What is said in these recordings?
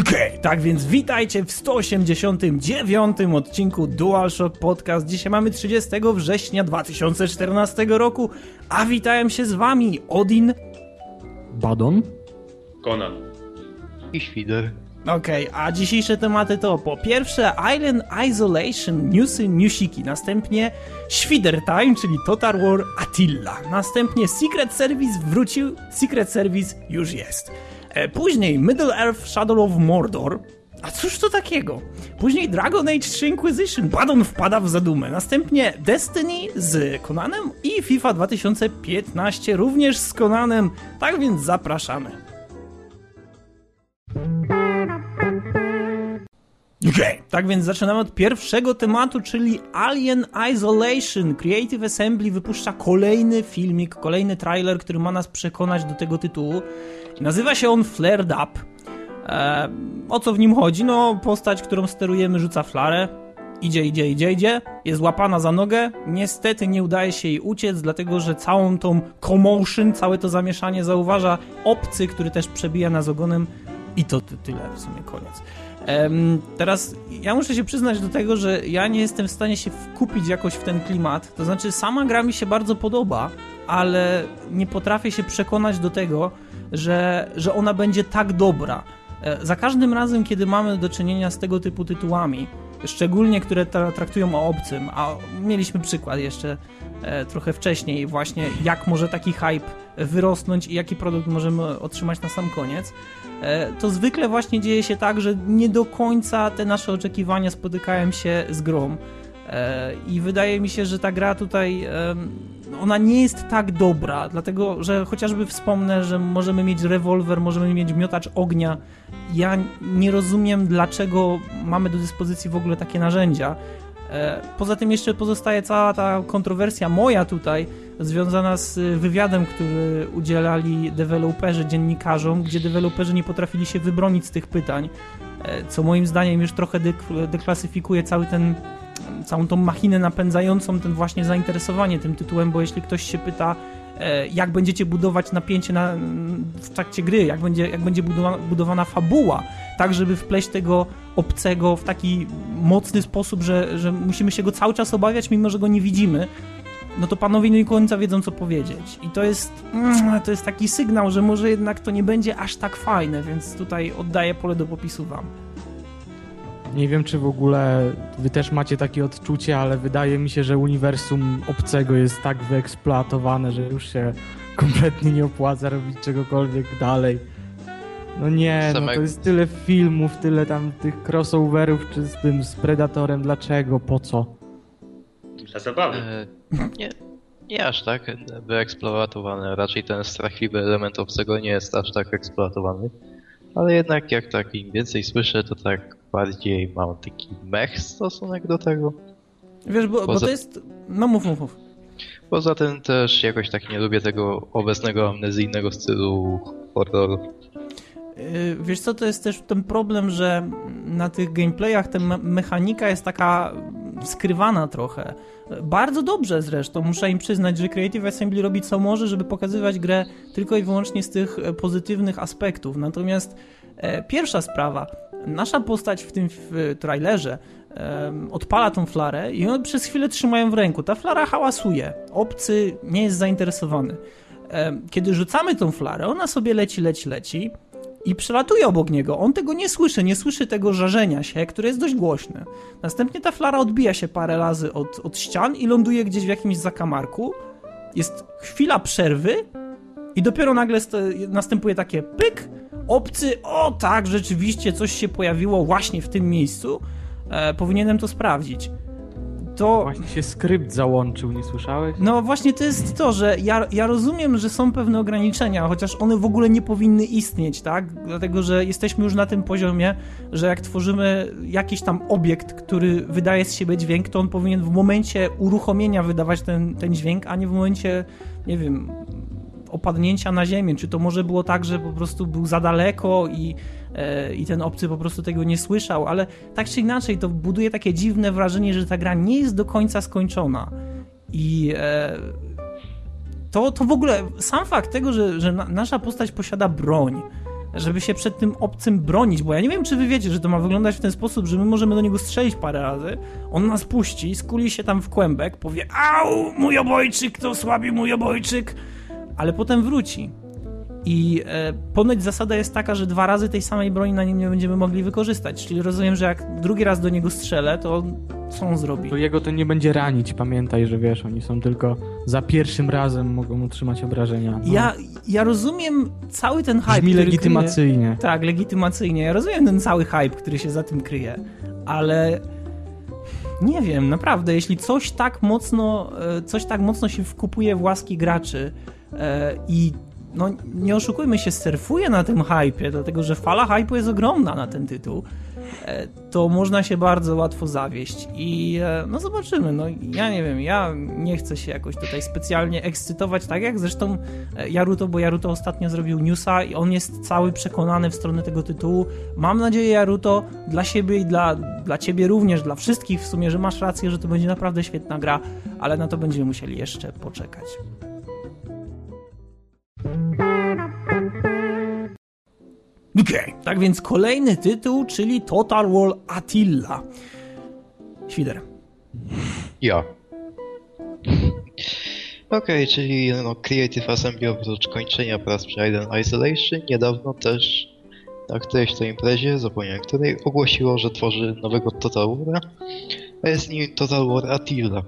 Okej, okay, tak więc witajcie w 189 odcinku DualShock Podcast. Dzisiaj mamy 30 września 2014 roku, a witają się z wami Odin, Badon, Conan i Świder. Okej, okay, a dzisiejsze tematy to po pierwsze Island Isolation, newsy, newsiki, następnie Świder Time, czyli Total War Attila, następnie Secret Service wrócił, Secret Service już jest. E, później Middle Earth Shadow of Mordor. A cóż to takiego? Później Dragon Age 3 Inquisition. Badon wpada w zadumę. Następnie Destiny z Conanem i FIFA 2015 również z Conanem. Tak więc zapraszamy. Okay, tak więc zaczynamy od pierwszego tematu, czyli Alien Isolation. Creative Assembly wypuszcza kolejny filmik, kolejny trailer, który ma nas przekonać do tego tytułu. Nazywa się on Flared Up. E, o co w nim chodzi? No, postać, którą sterujemy, rzuca flarę. Idzie, idzie, idzie, idzie. Jest łapana za nogę. Niestety nie udaje się jej uciec, dlatego że całą tą commotion, całe to zamieszanie zauważa obcy, który też przebija nas ogonem. I to tyle w sumie koniec. Teraz ja muszę się przyznać do tego, że ja nie jestem w stanie się wkupić jakoś w ten klimat. To znaczy, sama gra mi się bardzo podoba, ale nie potrafię się przekonać do tego, że, że ona będzie tak dobra. E, za każdym razem, kiedy mamy do czynienia z tego typu tytułami, szczególnie które traktują o obcym, a mieliśmy przykład jeszcze e, trochę wcześniej, właśnie jak może taki hype wyrosnąć i jaki produkt możemy otrzymać na sam koniec, to zwykle właśnie dzieje się tak, że nie do końca te nasze oczekiwania spotykają się z grą. I wydaje mi się, że ta gra tutaj ona nie jest tak dobra, dlatego że chociażby wspomnę, że możemy mieć rewolwer, możemy mieć miotacz ognia. Ja nie rozumiem, dlaczego mamy do dyspozycji w ogóle takie narzędzia. E, poza tym jeszcze pozostaje cała ta kontrowersja moja tutaj, związana z wywiadem, który udzielali deweloperzy dziennikarzom, gdzie deweloperzy nie potrafili się wybronić z tych pytań, e, co moim zdaniem już trochę deklasyfikuje cały ten całą tą machinę napędzającą ten właśnie zainteresowanie tym tytułem, bo jeśli ktoś się pyta, e, jak będziecie budować napięcie na, w trakcie gry, jak będzie, jak będzie budowana, budowana fabuła, tak żeby wpleść tego obcego w taki mocny sposób, że, że musimy się go cały czas obawiać, mimo że go nie widzimy, no to panowie nie do końca wiedzą, co powiedzieć. I to jest, mm, to jest taki sygnał, że może jednak to nie będzie aż tak fajne, więc tutaj oddaję pole do popisu wam. Nie wiem, czy w ogóle wy też macie takie odczucie, ale wydaje mi się, że uniwersum obcego jest tak wyeksploatowane, że już się kompletnie nie opłaca robić czegokolwiek dalej. No nie, no to jest tyle filmów, tyle tam tych crossoverów czy z tym z Predatorem. Dlaczego? Po co? Dla zabawy. E, nie, nie aż tak wyeksploatowane. Raczej ten strachliwy element obcego nie jest aż tak eksploatowany. Ale jednak jak tak im więcej słyszę, to tak bardziej mam taki mech stosunek do tego. Wiesz, bo, bo to jest... No mów, mów, mów. Poza tym też jakoś tak nie lubię tego obecnego amnezyjnego stylu horroru. Yy, wiesz co, to jest też ten problem, że na tych gameplayach ta mechanika jest taka skrywana trochę. Bardzo dobrze zresztą, muszę im przyznać, że Creative Assembly robi co może, żeby pokazywać grę tylko i wyłącznie z tych e, pozytywnych aspektów. Natomiast e, pierwsza sprawa, nasza postać w tym w trailerze odpala tą flarę i ją przez chwilę trzymają w ręku. Ta flara hałasuje. Obcy nie jest zainteresowany. Kiedy rzucamy tą flarę, ona sobie leci, leci, leci i przelatuje obok niego. On tego nie słyszy, nie słyszy tego żarzenia się, które jest dość głośne. Następnie ta flara odbija się parę razy od, od ścian i ląduje gdzieś w jakimś zakamarku. Jest chwila przerwy i dopiero nagle następuje takie pyk, obcy, o tak, rzeczywiście coś się pojawiło właśnie w tym miejscu, e, powinienem to sprawdzić. To... Właśnie się skrypt załączył, nie słyszałeś? No właśnie to jest to, że ja, ja rozumiem, że są pewne ograniczenia, chociaż one w ogóle nie powinny istnieć, tak? Dlatego, że jesteśmy już na tym poziomie, że jak tworzymy jakiś tam obiekt, który wydaje z siebie dźwięk, to on powinien w momencie uruchomienia wydawać ten, ten dźwięk, a nie w momencie, nie wiem, opadnięcia na ziemię. Czy to może było tak, że po prostu był za daleko i, e, i ten obcy po prostu tego nie słyszał, ale tak czy inaczej to buduje takie dziwne wrażenie, że ta gra nie jest do końca skończona. I e, to, to w ogóle sam fakt tego, że, że nasza postać posiada broń, żeby się przed tym obcym bronić, bo ja nie wiem, czy wy wiecie, że to ma wyglądać w ten sposób, że my możemy do niego strzelić parę razy, on nas puści, skuli się tam w kłębek, powie au, mój obojczyk, to słabi mój obojczyk, ale potem wróci. I e, ponoć zasada jest taka, że dwa razy tej samej broni na nim nie będziemy mogli wykorzystać. Czyli rozumiem, że jak drugi raz do niego strzelę, to co on zrobi? To jego to nie będzie ranić, pamiętaj, że wiesz, oni są tylko za pierwszym razem mogą utrzymać obrażenia. No. Ja, ja rozumiem cały ten hype. Brzmi legitymacyjnie. Kryje, tak, legitymacyjnie. Ja rozumiem ten cały hype, który się za tym kryje, ale nie wiem, naprawdę, jeśli coś tak mocno, e, coś tak mocno się wkupuje w łaski graczy i no nie oszukujmy się, surfuje na tym hypie, dlatego że fala hypu jest ogromna na ten tytuł, e, to można się bardzo łatwo zawieść i e, no zobaczymy, no ja nie wiem, ja nie chcę się jakoś tutaj specjalnie ekscytować, tak jak zresztą e, Jaruto, bo Jaruto ostatnio zrobił newsa i on jest cały przekonany w stronę tego tytułu. Mam nadzieję, Jaruto, dla siebie i dla, dla ciebie również, dla wszystkich w sumie, że masz rację, że to będzie naprawdę świetna gra, ale na to będziemy musieli jeszcze poczekać. Okay, tak więc kolejny tytuł, czyli Total War Attila. Świder. Ja. Okej, okay, czyli no, Creative Assembly oprócz kończenia prac przy Alien Isolation niedawno też na którejś to imprezie, zapomniałem której, ogłosiło, że tworzy nowego Total War, a jest nim Total War Attila.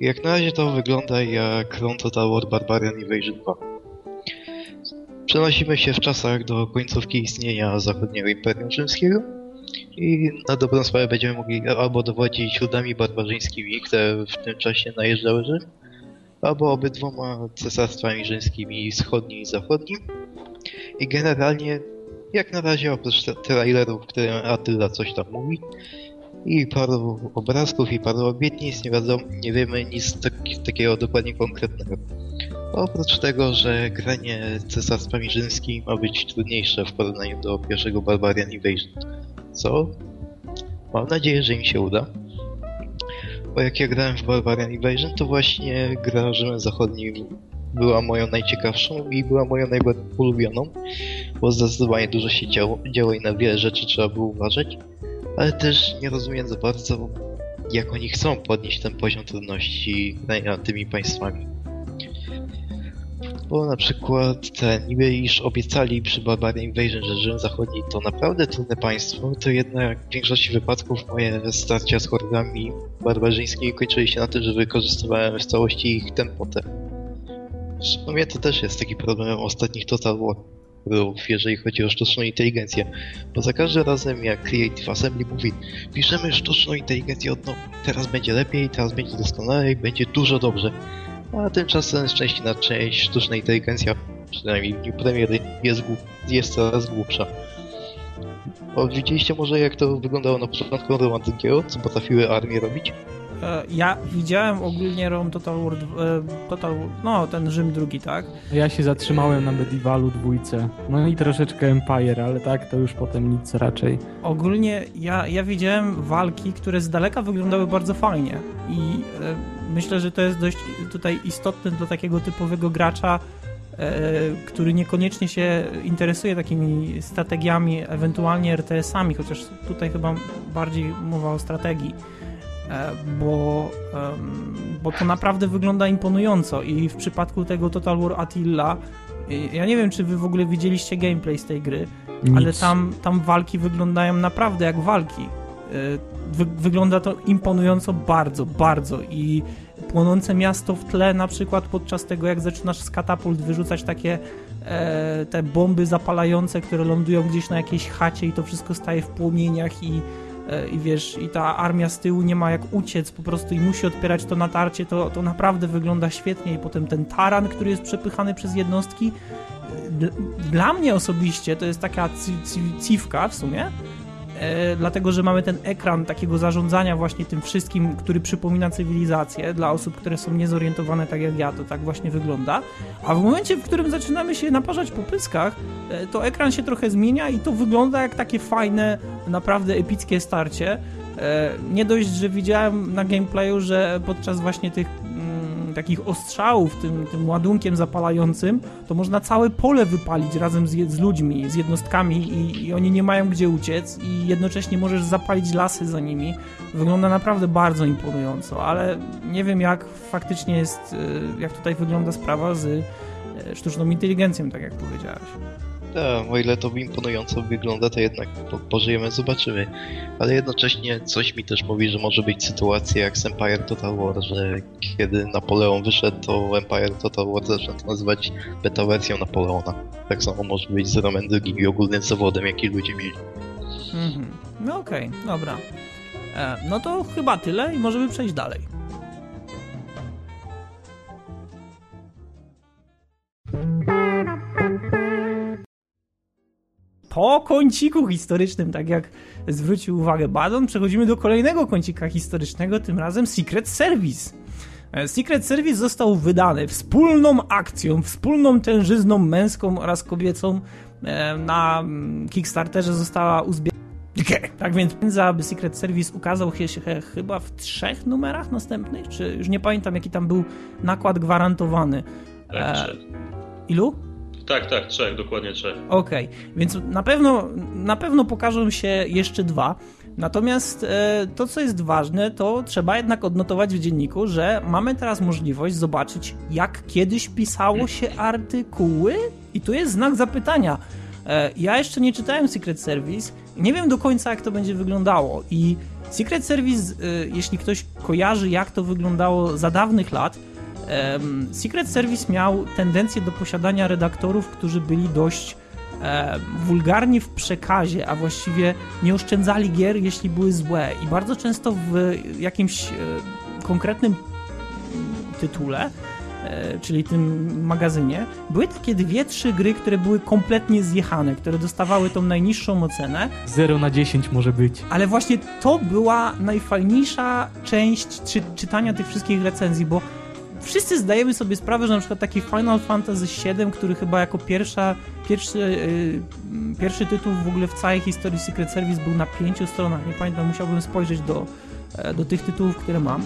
Jak na razie to wygląda jak Clone Total War Barbarian Invasion 2. Przenosimy się w czasach do końcówki istnienia zachodniego Imperium Rzymskiego i na dobrą sprawę będziemy mogli albo dowodzić ludami barbarzyńskimi, które w tym czasie najeżdżały Rzym, albo obydwoma cesarstwami rzymskimi, wschodnim i zachodnim. I generalnie, jak na razie oprócz trailerów, w którym Attila coś tam mówi, i paru obrazków i paru obietnic, nie, wiadomo, nie wiemy nic tak, takiego dokładnie konkretnego. Oprócz tego, że granie cesarstwami rzymskimi ma być trudniejsze w porównaniu do pierwszego Barbarian Invasion. Co? Mam nadzieję, że im się uda. Bo jak ja grałem w Barbarian Invasion, to właśnie gra Rzymem Zachodnim była moją najciekawszą i była moją najbardziej ulubioną, bo zdecydowanie dużo się działo, działo i na wiele rzeczy trzeba było uważać, ale też nie rozumiem za bardzo, jak oni chcą podnieść ten poziom trudności grania tymi państwami. Bo na przykład te niby iż obiecali przy Barbarian Invasion, że Rzym Zachodni to naprawdę trudne państwo, to jednak w większości wypadków moje starcia z horrorami barbarzyńskimi kończyły się na tym, że wykorzystywałem w całości ich tempotę. W sumie to też jest taki problem ostatnich Total Warów, jeżeli chodzi o sztuczną inteligencję. Bo za każdym razem jak Creative Assembly mówi piszemy sztuczną inteligencję od nowa, teraz będzie lepiej, teraz będzie doskonale będzie dużo dobrze a tymczasem szczęście na część sztuczna inteligencja, przynajmniej w dniu premiery, jest, jest coraz głupsza. Bo widzieliście może jak to wyglądało na początku romantykiego, co potrafiły armie robić? E, ja widziałem ogólnie Rome Total War, e, Total no ten Rzym drugi, tak? Ja się zatrzymałem na Medievalu dwójce, no i troszeczkę Empire, ale tak, to już potem nic raczej. Ogólnie ja, ja widziałem walki, które z daleka wyglądały bardzo fajnie i e, myślę, że to jest dość tutaj istotne dla takiego typowego gracza, który niekoniecznie się interesuje takimi strategiami, ewentualnie RTS-ami, chociaż tutaj chyba bardziej mowa o strategii bo, bo to naprawdę wygląda imponująco i w przypadku tego Total War Attila ja nie wiem, czy wy w ogóle widzieliście gameplay z tej gry, Nic. ale tam, tam walki wyglądają naprawdę jak walki. E, wy, wygląda to imponująco bardzo, bardzo i płonące miasto w tle na przykład podczas tego, jak zaczynasz z katapult wyrzucać takie e, te bomby zapalające, które lądują gdzieś na jakiejś chacie i to wszystko staje w płomieniach i E, i wiesz, i ta armia z tyłu nie ma jak uciec po prostu i musi odpierać to natarcie, to, to naprawdę wygląda świetnie. I potem ten taran, który jest przepychany przez jednostki, dla mnie osobiście to jest taka ciwka w sumie, e, dlatego że mamy ten ekran takiego zarządzania właśnie tym wszystkim, który przypomina cywilizację dla osób, które są niezorientowane tak jak ja, to tak właśnie wygląda. A w momencie, w którym zaczynamy się naparzać po pyskach, e, to ekran się trochę zmienia i to wygląda jak takie fajne, naprawdę epickie starcie. E, nie dość, że widziałem na gameplayu, że podczas właśnie tych takich ostrzałów, tym, tym ładunkiem zapalającym, to można całe pole wypalić razem z, z ludźmi, z jednostkami i, i oni nie mają gdzie uciec i jednocześnie możesz zapalić lasy za nimi. Wygląda naprawdę bardzo imponująco, ale nie wiem jak faktycznie jest, y, jak tutaj wygląda sprawa z y, sztuczną inteligencją, tak jak powiedziałeś. Tak, o ile to imponująco wygląda, to jednak po, pożyjemy, zobaczymy. Ale jednocześnie coś mi też mówi, że może być sytuacja jak z Empire Total War, że kiedy Napoleon wyszedł, to Empire Total War zaczyna to nazywać beta wersją Napoleona. Tak samo może być z Roman II i ogólnym zawodem, jaki ludzie mieli. Mhm. No okej, okay, dobra. E, no to chyba tyle i możemy przejść dalej. Po kąciku historycznym, tak jak zwrócił uwagę Badon, przechodzimy do kolejnego kącika historycznego, tym razem Secret Service. E, Secret Service został wydany wspólną akcją, wspólną tężyzną męską oraz kobiecą. E, na mm, Kickstarterze została uzbierana. Tak więc aby Secret Service ukazał się chyba w trzech numerach następnych, czy już nie pamiętam jaki tam był nakład gwarantowany. Tak, e... Ilu? Tak, tak, trzech, dokładnie trzech. Okej, okay. więc na pewno, na pewno pokażą się jeszcze dwa. Natomiast e, to, co jest ważne, to trzeba jednak odnotować w dzienniku, że mamy teraz możliwość zobaczyć, jak kiedyś pisało się artykuły. I tu jest znak zapytania. E, ja jeszcze nie czytałem Secret Service, nie wiem do końca, jak to będzie wyglądało. I Secret Service, e, jeśli ktoś kojarzy, jak to wyglądało za dawnych lat, Secret Service miał tendencję do posiadania redaktorów, którzy byli dość wulgarni w przekazie, a właściwie nie oszczędzali gier, jeśli były złe. I bardzo często w jakimś e, konkretnym tytule, e, czyli tym magazynie, były takie dwie, trzy gry, które były kompletnie zjechane, które dostawały tą najniższą ocenę. 0 na 10 może być. Ale właśnie to była najfajniejsza część czy, czytania tych wszystkich recenzji, bo wszyscy zdajemy sobie sprawę, że na przykład taki Final Fantasy VII, który chyba jako pierwsza, pierwszy, yy, pierwszy tytuł w ogóle w całej historii Secret Service był na pięciu stronach, nie pamiętam, musiałbym spojrzeć do, e, do tych tytułów, które mam,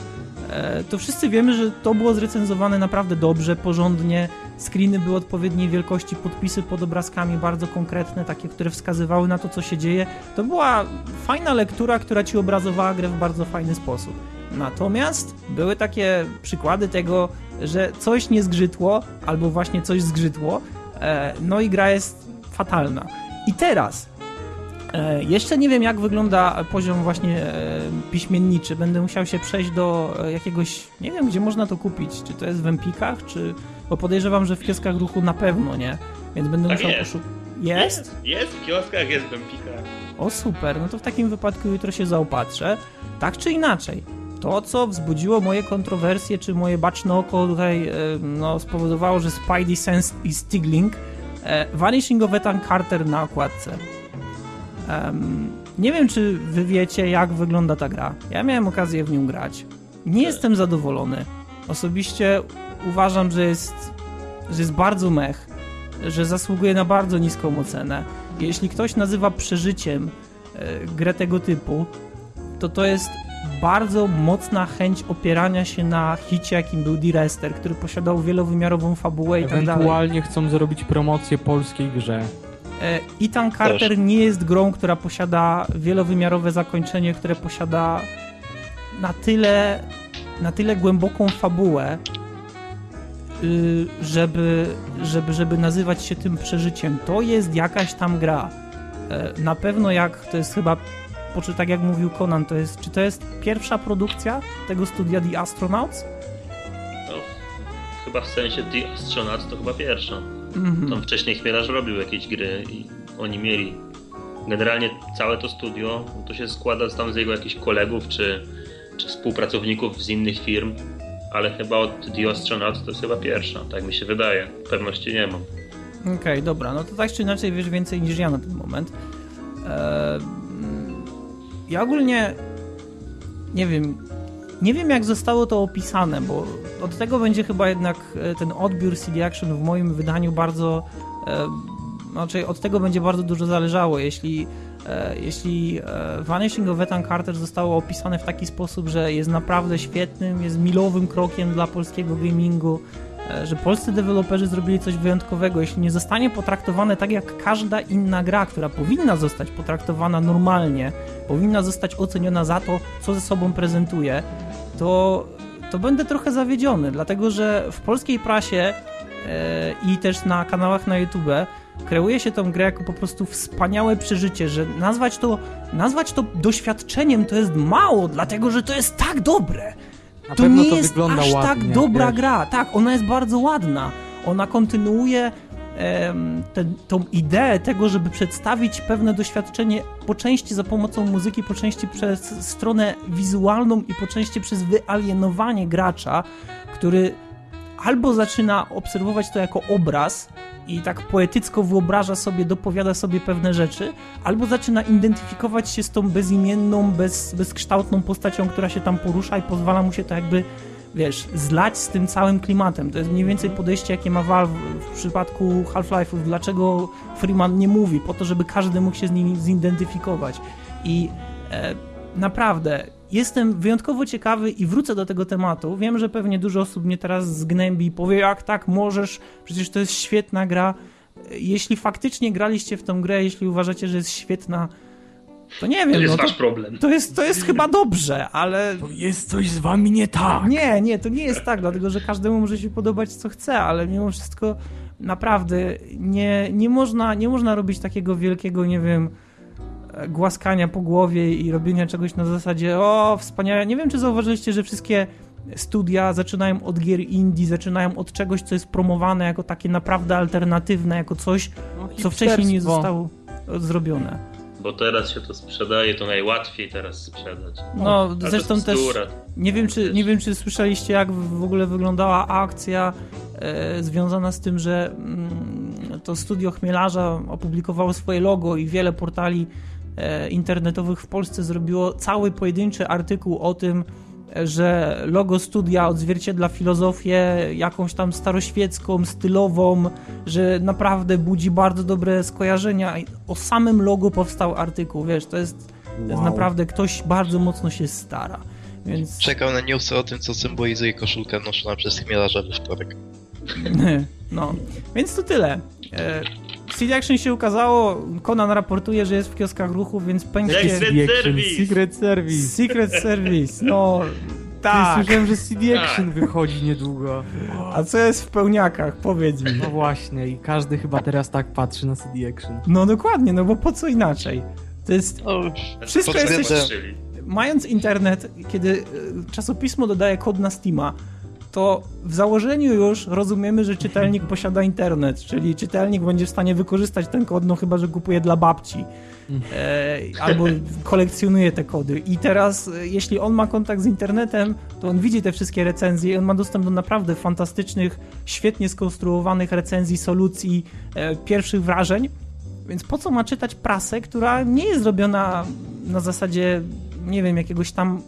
e, to wszyscy wiemy, że to było zrecenzowane naprawdę dobrze, porządnie, screeny były odpowiedniej wielkości, podpisy pod obrazkami bardzo konkretne, takie, które wskazywały na to, co się dzieje. To była fajna lektura, która ci obrazowała grę w bardzo fajny sposób. Natomiast były takie przykłady tego, że coś nie zgrzytło, albo właśnie coś zgrzytło, e, no i gra jest fatalna. I teraz e, jeszcze nie wiem, jak wygląda poziom właśnie e, piśmienniczy. Będę musiał się przejść do jakiegoś, nie wiem, gdzie można to kupić. Czy to jest w Empikach, czy... Bo podejrzewam, że w kioskach ruchu na pewno, nie? Więc będę tak musiał poszukać. Jest? jest? Jest w kioskach, jest w Empikach. O super, no to w takim wypadku jutro się zaopatrzę. Tak czy inaczej, to, co wzbudziło moje kontrowersje, czy moje baczne oko tutaj e, no, spowodowało, że Spidey Sense i Stigling e, Vanishing of Ethan Carter na okładce. Um, nie wiem, czy wy wiecie, jak wygląda ta gra. Ja miałem okazję w nią grać. Nie jestem zadowolony. Osobiście uważam, że jest, że jest bardzo mech, że zasługuje na bardzo niską ocenę. Jeśli ktoś nazywa przeżyciem e, grę tego typu, to to jest bardzo mocna chęć opierania się na hicie, jakim był D-Rester, który posiadał wielowymiarową fabułę i tak dalej. Ewentualnie chcą zrobić promocję polskiej grze. E, Ethan Carter Też. nie jest grą, która posiada wielowymiarowe zakończenie, które posiada na tyle, na tyle głęboką fabułę, y, żeby, żeby, żeby nazywać się tym przeżyciem. To jest jakaś tam gra. E, na pewno jak to jest chyba po czy tak jak mówił Conan, to jest, czy to jest pierwsza produkcja tego studia The Astronauts? No, chyba w sensie The Astronauts to chyba pierwsza. Mm-hmm. Tam wcześniej Chmielarz robił jakieś gry i oni mieli. Generalnie całe to studio to się składa tam z jego jakichś kolegów czy, czy współpracowników z innych firm, ale chyba od The Astronauts to jest chyba pierwsza, tak mi się wydaje. Pewności nie mam. Okej, okay, dobra, no to tak czy inaczej wiesz więcej niż ja na ten moment. Eee, ja ogólnie nie wiem, nie wiem jak zostało to opisane, bo od tego będzie chyba jednak e, ten odbiór CD Action w moim wydaniu bardzo, e, znaczy od tego będzie bardzo dużo zależało. Jeśli e, jeśli Vanishing of Ethan Carter zostało opisane w taki sposób, że jest naprawdę świetnym, jest milowym krokiem dla polskiego gamingu, że polscy deweloperzy zrobili coś wyjątkowego, jeśli nie zostanie potraktowane tak jak każda inna gra, która powinna zostać potraktowana normalnie, powinna zostać oceniona za to, co ze sobą prezentuje, to, to będę trochę zawiedziony, dlatego że w polskiej prasie i też na kanałach na YouTube kreuje się tą grę jako po prostu wspaniałe przeżycie, że nazwać to, nazwać to doświadczeniem to jest mało, dlatego że to jest tak dobre. Na to nie to jest aż tak ładnie, tak dobra wiesz. gra. Tak, ona jest bardzo ładna. Ona kontynuuje em, ten, tą ideę tego, żeby przedstawić pewne doświadczenie po części za pomocą muzyki, po części przez stronę wizualną i po części przez wyalienowanie gracza, który albo zaczyna obserwować to jako obraz i tak poetycko wyobraża sobie, dopowiada sobie pewne rzeczy, albo zaczyna identyfikować się z tą bezimienną, bez, bezkształtną postacią, która się tam porusza i pozwala mu się to jakby, wiesz, zlać z tym całym klimatem. To jest mniej więcej podejście, jakie ma Valve w przypadku Half-Life'ów. Dlaczego Freeman nie mówi? Po to, żeby każdy mógł się z nimi zidentyfikować. I e, naprawdę, jestem wyjątkowo ciekawy i wrócę do tego tematu. Wiem, że pewnie dużo osób mnie teraz zgnębi i powie, jak tak możesz, przecież to jest świetna gra. Jeśli faktycznie graliście w tą grę, jeśli uważacie, że jest świetna, to nie wiem. To jest no, wasz problem. To jest, to jest chyba dobrze, ale... To jest coś z wami nie tak. Nie, nie, to nie jest tak, dlatego że każdemu może się podobać co chce, ale mimo wszystko naprawdę nie, nie, można, nie można robić takiego wielkiego, nie wiem głaskania po głowie i robienia czegoś na zasadzie o, wspaniale. Nie wiem, czy zauważyliście, że wszystkie studia zaczynają od gier indie, zaczynają od czegoś, co jest promowane jako takie naprawdę alternatywne, jako coś, no, co wcześniej nie zostało zrobione. Bo teraz się to sprzedaje, to najłatwiej teraz sprzedać. No, zresztą też nie wiem, czy, nie wiem, czy słyszeliście, jak w ogóle wyglądała akcja e, związana z tym, że mm, to studio Chmielarza opublikowało swoje logo i wiele portali internetowych w Polsce zrobiło cały pojedynczy artykuł o tym, że logo studia odzwierciedla filozofię jakąś tam staroświecką, stylową, że naprawdę budzi bardzo dobre skojarzenia. O samym logo powstał artykuł, wiesz, to jest, wow. to jest naprawdę ktoś bardzo mocno się stara. Więc... Czekał na newsy o tym, co symbolizuje koszulka noszona przez chmielarza we wtorek. No, więc to tyle. CD Action się ukazało, Conan raportuje, że jest w kioskach ruchu, więc pękcie... Secret Service! Secret Service! Secret Service, no... Tak. Słyszałem, że CD Action tak. wychodzi niedługo. A co jest w pełniakach? Powiedz mi. No właśnie, i każdy chyba teraz tak patrzy na CD Action. No dokładnie, no bo po co inaczej? To jest... O, wszystko jesteś... Mając internet, kiedy e, czasopismo dodaje kod na Steama, to w założeniu już rozumiemy, że czytelnik posiada internet, czyli czytelnik będzie w stanie wykorzystać ten kod, no chyba, że kupuje dla babci. E, albo kolekcjonuje te kody. I teraz, e, jeśli on ma kontakt z internetem, to on widzi te wszystkie recenzje i on ma dostęp do naprawdę fantastycznych, świetnie skonstruowanych recenzji, solucji, e, pierwszych wrażeń. Więc po co ma czytać prasę, która nie jest zrobiona na zasadzie, nie wiem, jakiegoś tam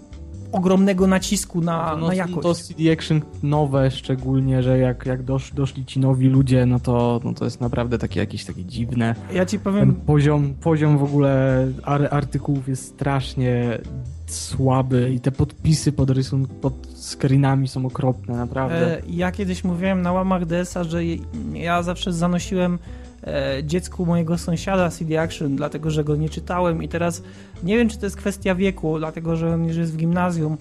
ogromnego nacisku na, no, na jakość. To CD Action nowe szczególnie, że jak, jak dosz, doszli ci nowi ludzie, no to, no to jest naprawdę takie jakieś takie dziwne. Ja ci powiem... Ten poziom, poziom w ogóle artykułów jest strasznie słaby i te podpisy pod rysun pod screenami są okropne, naprawdę. E, ja kiedyś mówiłem na łamach DS-a, że ja zawsze zanosiłem dziecku mojego sąsiada CD Action, dlatego że go nie czytałem i teraz nie wiem, czy to jest kwestia wieku, dlatego że on już jest w gimnazjum.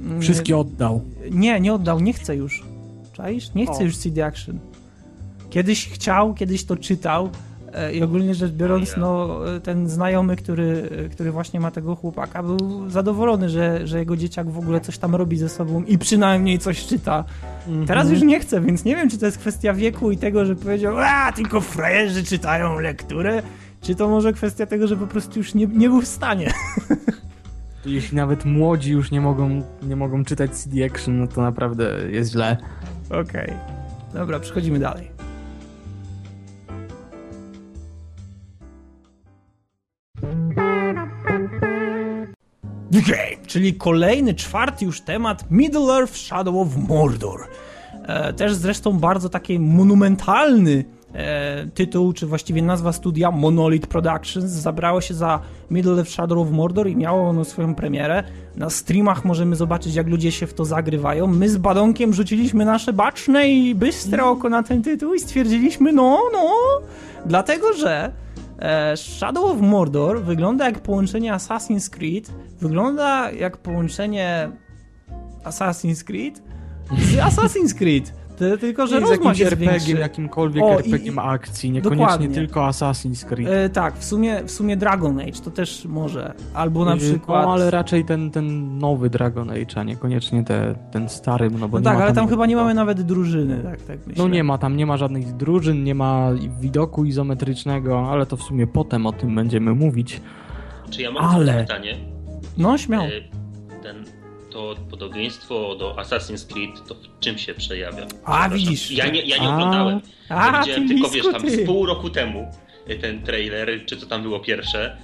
Mm, Wszystkie oddał. Nie, nie oddał, nie chce już. Czaisz? Nie chce o. już CD Action. Kiedyś chciał, kiedyś to czytał, E, I ogólnie rzecz biorąc, no, ten znajomy, który, który właśnie ma tego chłopaka, był zadowolony, że, że jego dzieciak w ogóle coś tam robi ze sobą i przynajmniej coś czyta. Mm -hmm. Teraz już nie chce, więc nie wiem, czy to jest kwestia wieku i tego, że powiedział, a tylko frajerzy czytają lekturę, czy to może kwestia tego, że po prostu już nie, nie był w stanie. Jeśli nawet młodzi już nie mogą, nie mogą czytać CD Action, no to naprawdę jest źle. Okej. Okay. Dobra, przechodzimy dalej. Okay, czyli kolejny, czwarty już temat Middle Earth Shadow of Mordor. E, też zresztą bardzo taki monumentalny e, tytuł, czy właściwie nazwa studia Monolith Productions zabrało się za Middle of Shadow of Mordor i miało ono swoją premierę. Na streamach możemy zobaczyć, jak ludzie się w to zagrywają. My z Badonkiem rzuciliśmy nasze baczne i bystre oko na ten tytuł i stwierdziliśmy, no, no, dlatego, że Shadow of Mordor wygląda jak połączenie Assassin's Creed, wygląda jak połączenie Assassin's Creed z Assassin's Creed. Ty, tylko, że z rozmach jakimś jest RPG, większy. jakimkolwiek O, i- RPG akcji, niekoniecznie Dokładnie. tylko Assassin's Creed. E, tak, w sumie, w sumie Dragon Age to też może. Albo na Yy, przykład. No, ale raczej ten, ten nowy Dragon Age, a niekoniecznie te, ten stary, no bo No nie tak, ma ale tam chyba nie no, mamy nawet drużyny, tak, tak myślę. No nie ma, tam nie ma żadnych drużyn, nie ma widoku izometrycznego, ale to w sumie potem o tym będziemy mówić. Czy ja mam Ale- pytanie? No śmiało. E, Ten, to podobieństwo do Assassin's Creed to w czym się przejawia? A, widzisz. Ja nie, ja nie A. oglądałem. A, ja widziałem ty tylko, wiesz, tam z pół roku temu e, ten trailer, czy co tam było pierwsze.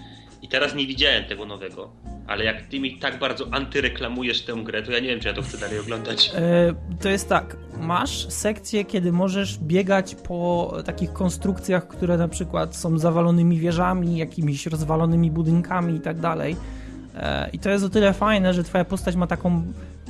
I teraz nie widziałem tego nowego. Ale jak ty mi tak bardzo antyreklamujesz tę grę, to ja nie wiem, czy ja to chcę dalej oglądać. E, to jest tak, masz sekcję, kiedy możesz biegać po takich konstrukcjach, które na przykład są zawalonymi wieżami, jakimiś rozwalonymi budynkami i tak dalej. E, I to jest o tyle fajne, że twoja postać ma taką...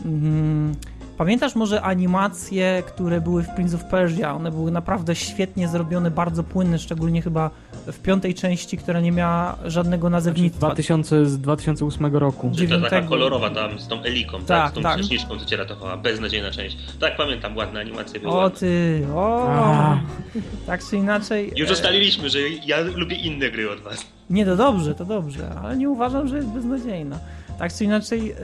Mm, pamiętasz może animacje, które były w Prince of Persia? One były naprawdę świetnie zrobione, bardzo płynne, szczególnie chyba w piątej części, która nie miała żadnego Znaczy, nazewnictwa. 2000, z 2008 roku. Czy to taka kolorowa tam z tą Eliką, tak? Tak, Z tą tak. księżniczką, co cię ratowała. Beznadziejna część. Tak, pamiętam, ładne animacje były. O ładne. ty, o! A. Tak czy inaczej. Już e, ustaliliśmy, że ja lubię inne gry od was. Nie, to dobrze, to dobrze, ale nie uważam, że jest beznadziejna. Tak czy inaczej,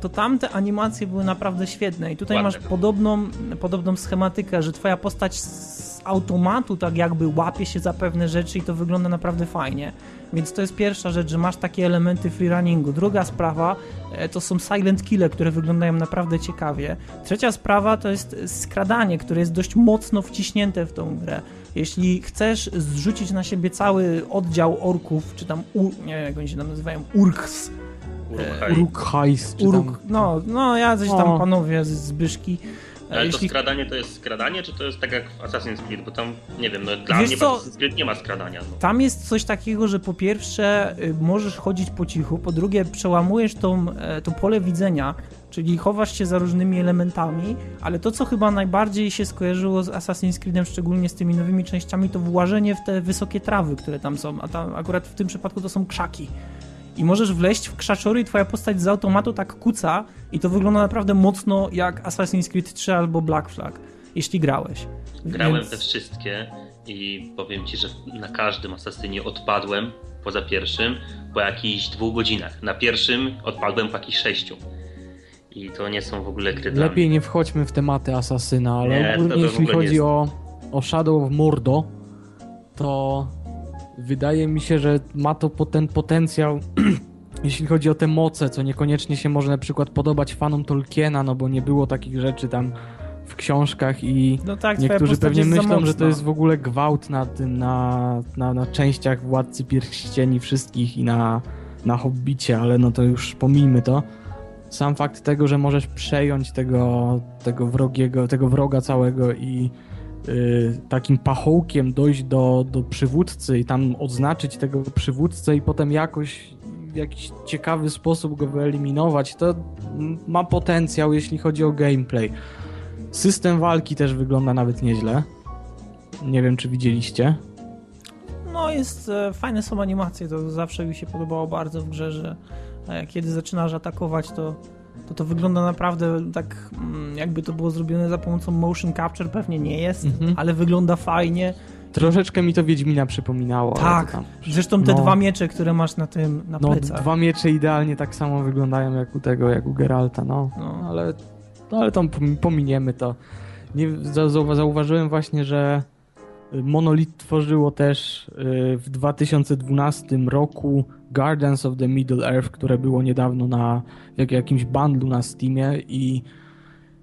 to tamte animacje były naprawdę świetne i tutaj Ładne masz podobną, podobną schematykę, że twoja postać z automatu tak jakby łapie się za pewne rzeczy i to wygląda naprawdę fajnie. Więc to jest pierwsza rzecz, że masz takie elementy freerunningu. Druga sprawa e, to są silent kille, które wyglądają naprawdę ciekawie. Trzecia sprawa to jest skradanie, które jest dość mocno wciśnięte w tą grę. Jeśli chcesz zrzucić na siebie cały oddział orków, czy tam, u, nie wiem jak oni się tam nazywają, urks, Uruchaj. Uruk Heist, czy uruk, tam... no, no jacyś tam O. panowie z Zbyszki. E, Ale Jeśli to skradanie to jest skradanie, czy to jest tak jak w Assassin's Creed? Bo tam, nie wiem, no dla Wiesz mnie w co? Assassin's Creed nie ma skradania. No. Tam jest coś takiego, że po pierwsze y, możesz chodzić po cichu, po drugie przełamujesz tą, e, to pole widzenia, czyli chowasz się za różnymi elementami, ale to, co chyba najbardziej się skojarzyło z Assassin's Creedem, szczególnie z tymi nowymi częściami, to włażenie w te wysokie trawy, które tam są, a tam akurat w tym przypadku to są krzaki. I możesz wleźć w krzaczory i twoja postać z automatu tak kuca i to wygląda naprawdę mocno jak Assassin's Creed 3 albo Black Flag, jeśli grałeś. Grałem Więc- te wszystkie i powiem ci, że na każdym asasynie odpadłem, poza pierwszym, po jakichś dwóch godzinach. Na pierwszym odpadłem po jakichś sześciu. I to nie są w ogóle gry Lepiej nie wchodźmy w tematy Asasyna, ale Nie, ogólnie jeśli chodzi jest. o, o Shadow of Mordo, to wydaje mi się, że ma to ten potencjał, jeśli chodzi o te moce, co niekoniecznie się może na przykład podobać fanom Tolkiena, no bo nie było takich rzeczy tam w książkach i No tak, niektórzy pewnie myślą, że to jest w ogóle gwałt na tym, na, na, na częściach Władcy Pierścieni wszystkich i na, na Hobbicie, ale no to już pomijmy to. Sam fakt tego, że możesz przejąć tego, tego wrogiego, tego wroga całego i y, takim pachołkiem dojść do, do przywódcy i tam odznaczyć tego przywódcę i potem jakoś w jakiś ciekawy sposób go wyeliminować, to ma potencjał, jeśli chodzi o gameplay. System walki też wygląda nawet nieźle. Nie wiem, czy widzieliście. No jest, e, fajne są animacje, to zawsze mi się podobało bardzo w grze, że e, kiedy zaczynasz atakować, to to, to wygląda naprawdę tak, mm, jakby to było zrobione za pomocą motion capture, pewnie nie jest, Mhm. ale wygląda fajnie. Troszeczkę mi to Wiedźmina przypominało. Tak, tam- zresztą te no. dwa miecze, które masz na tym, na No, plecach. dwa miecze idealnie tak samo wyglądają jak u tego, jak u Geralta, no. No. Ale, no, ale tam pom- pominiemy to. Nie, za- zauwa- zauważyłem właśnie, że Monolith tworzyło też y, w 2012 roku Gardens of the Middle Earth, które było niedawno na jak, jakimś bundlu na Steamie i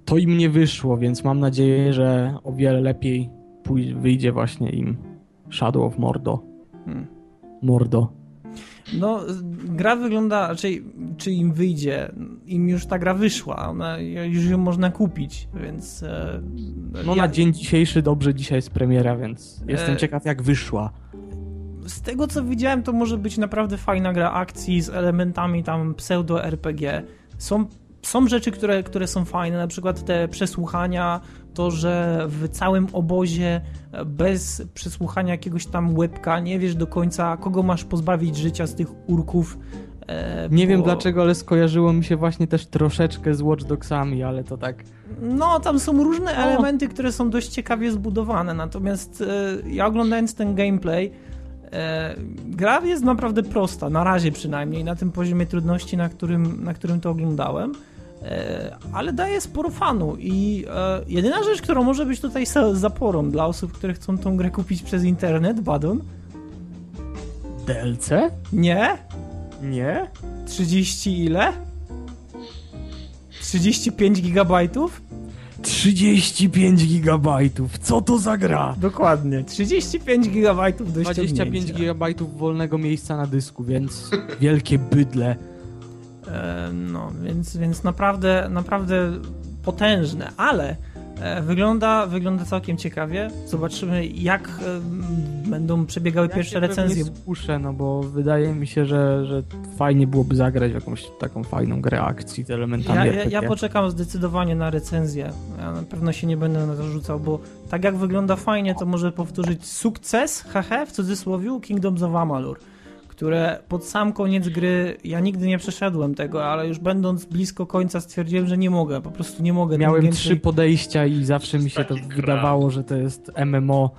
to im nie wyszło, więc mam nadzieję, że o wiele lepiej wyjdzie właśnie im Shadow of Mordo. Hmm. Mordo. No, gra wygląda, raczej czy im wyjdzie. im już ta gra wyszła, ona, już ją można kupić, więc... E, no ja... na dzień dzisiejszy dobrze dzisiaj jest premiera, więc jestem e... ciekaw jak wyszła. Z tego co widziałem, to może być naprawdę fajna gra akcji z elementami tam pseudo-RPG. Są są rzeczy, które, które są fajne, na przykład te przesłuchania, to, że w całym obozie bez przesłuchania jakiegoś tam łebka nie wiesz do końca, kogo masz pozbawić życia z tych urków. E, nie bo... wiem dlaczego, ale skojarzyło mi się właśnie też troszeczkę z Watch Dogsami, ale to tak... No, tam są różne o. elementy, które są dość ciekawie zbudowane, natomiast e, ja oglądając ten gameplay, e, gra jest naprawdę prosta, na razie przynajmniej, na tym poziomie trudności, na którym, na którym to oglądałem. E, ale daje sporo fanu i e, jedyna rzecz, którą może być tutaj zaporą dla osób, które chcą tą grę kupić przez internet, Badon? DLC? Nie? Nie? 30 ile? 35 gigabajtów? 35 gigabajtów. Co to za gra? Dokładnie. 35 gigabajtów do 25 gigabajtów wolnego miejsca na dysku, więc wielkie bydle. E, no, więc, więc naprawdę, naprawdę potężne, ale wygląda, wygląda całkiem ciekawie. Zobaczymy, jak e, będą przebiegały ja pierwsze recenzje. Skuszę, no bo wydaje mi się, że, że fajnie byłoby zagrać jakąś taką fajną grę akcji z elementami. Ja, ja, ja poczekam zdecydowanie na recenzję. Ja na pewno się nie będę na to rzucał, bo tak jak wygląda fajnie, to może powtórzyć sukces, hehe, w cudzysłowie, Kingdoms of Amalur które pod sam koniec gry, ja nigdy nie przeszedłem tego, ale już będąc blisko końca stwierdziłem, że nie mogę, po prostu nie mogę. Miałem trzy podejścia i zawsze mi się to wydawało, że to jest MMO,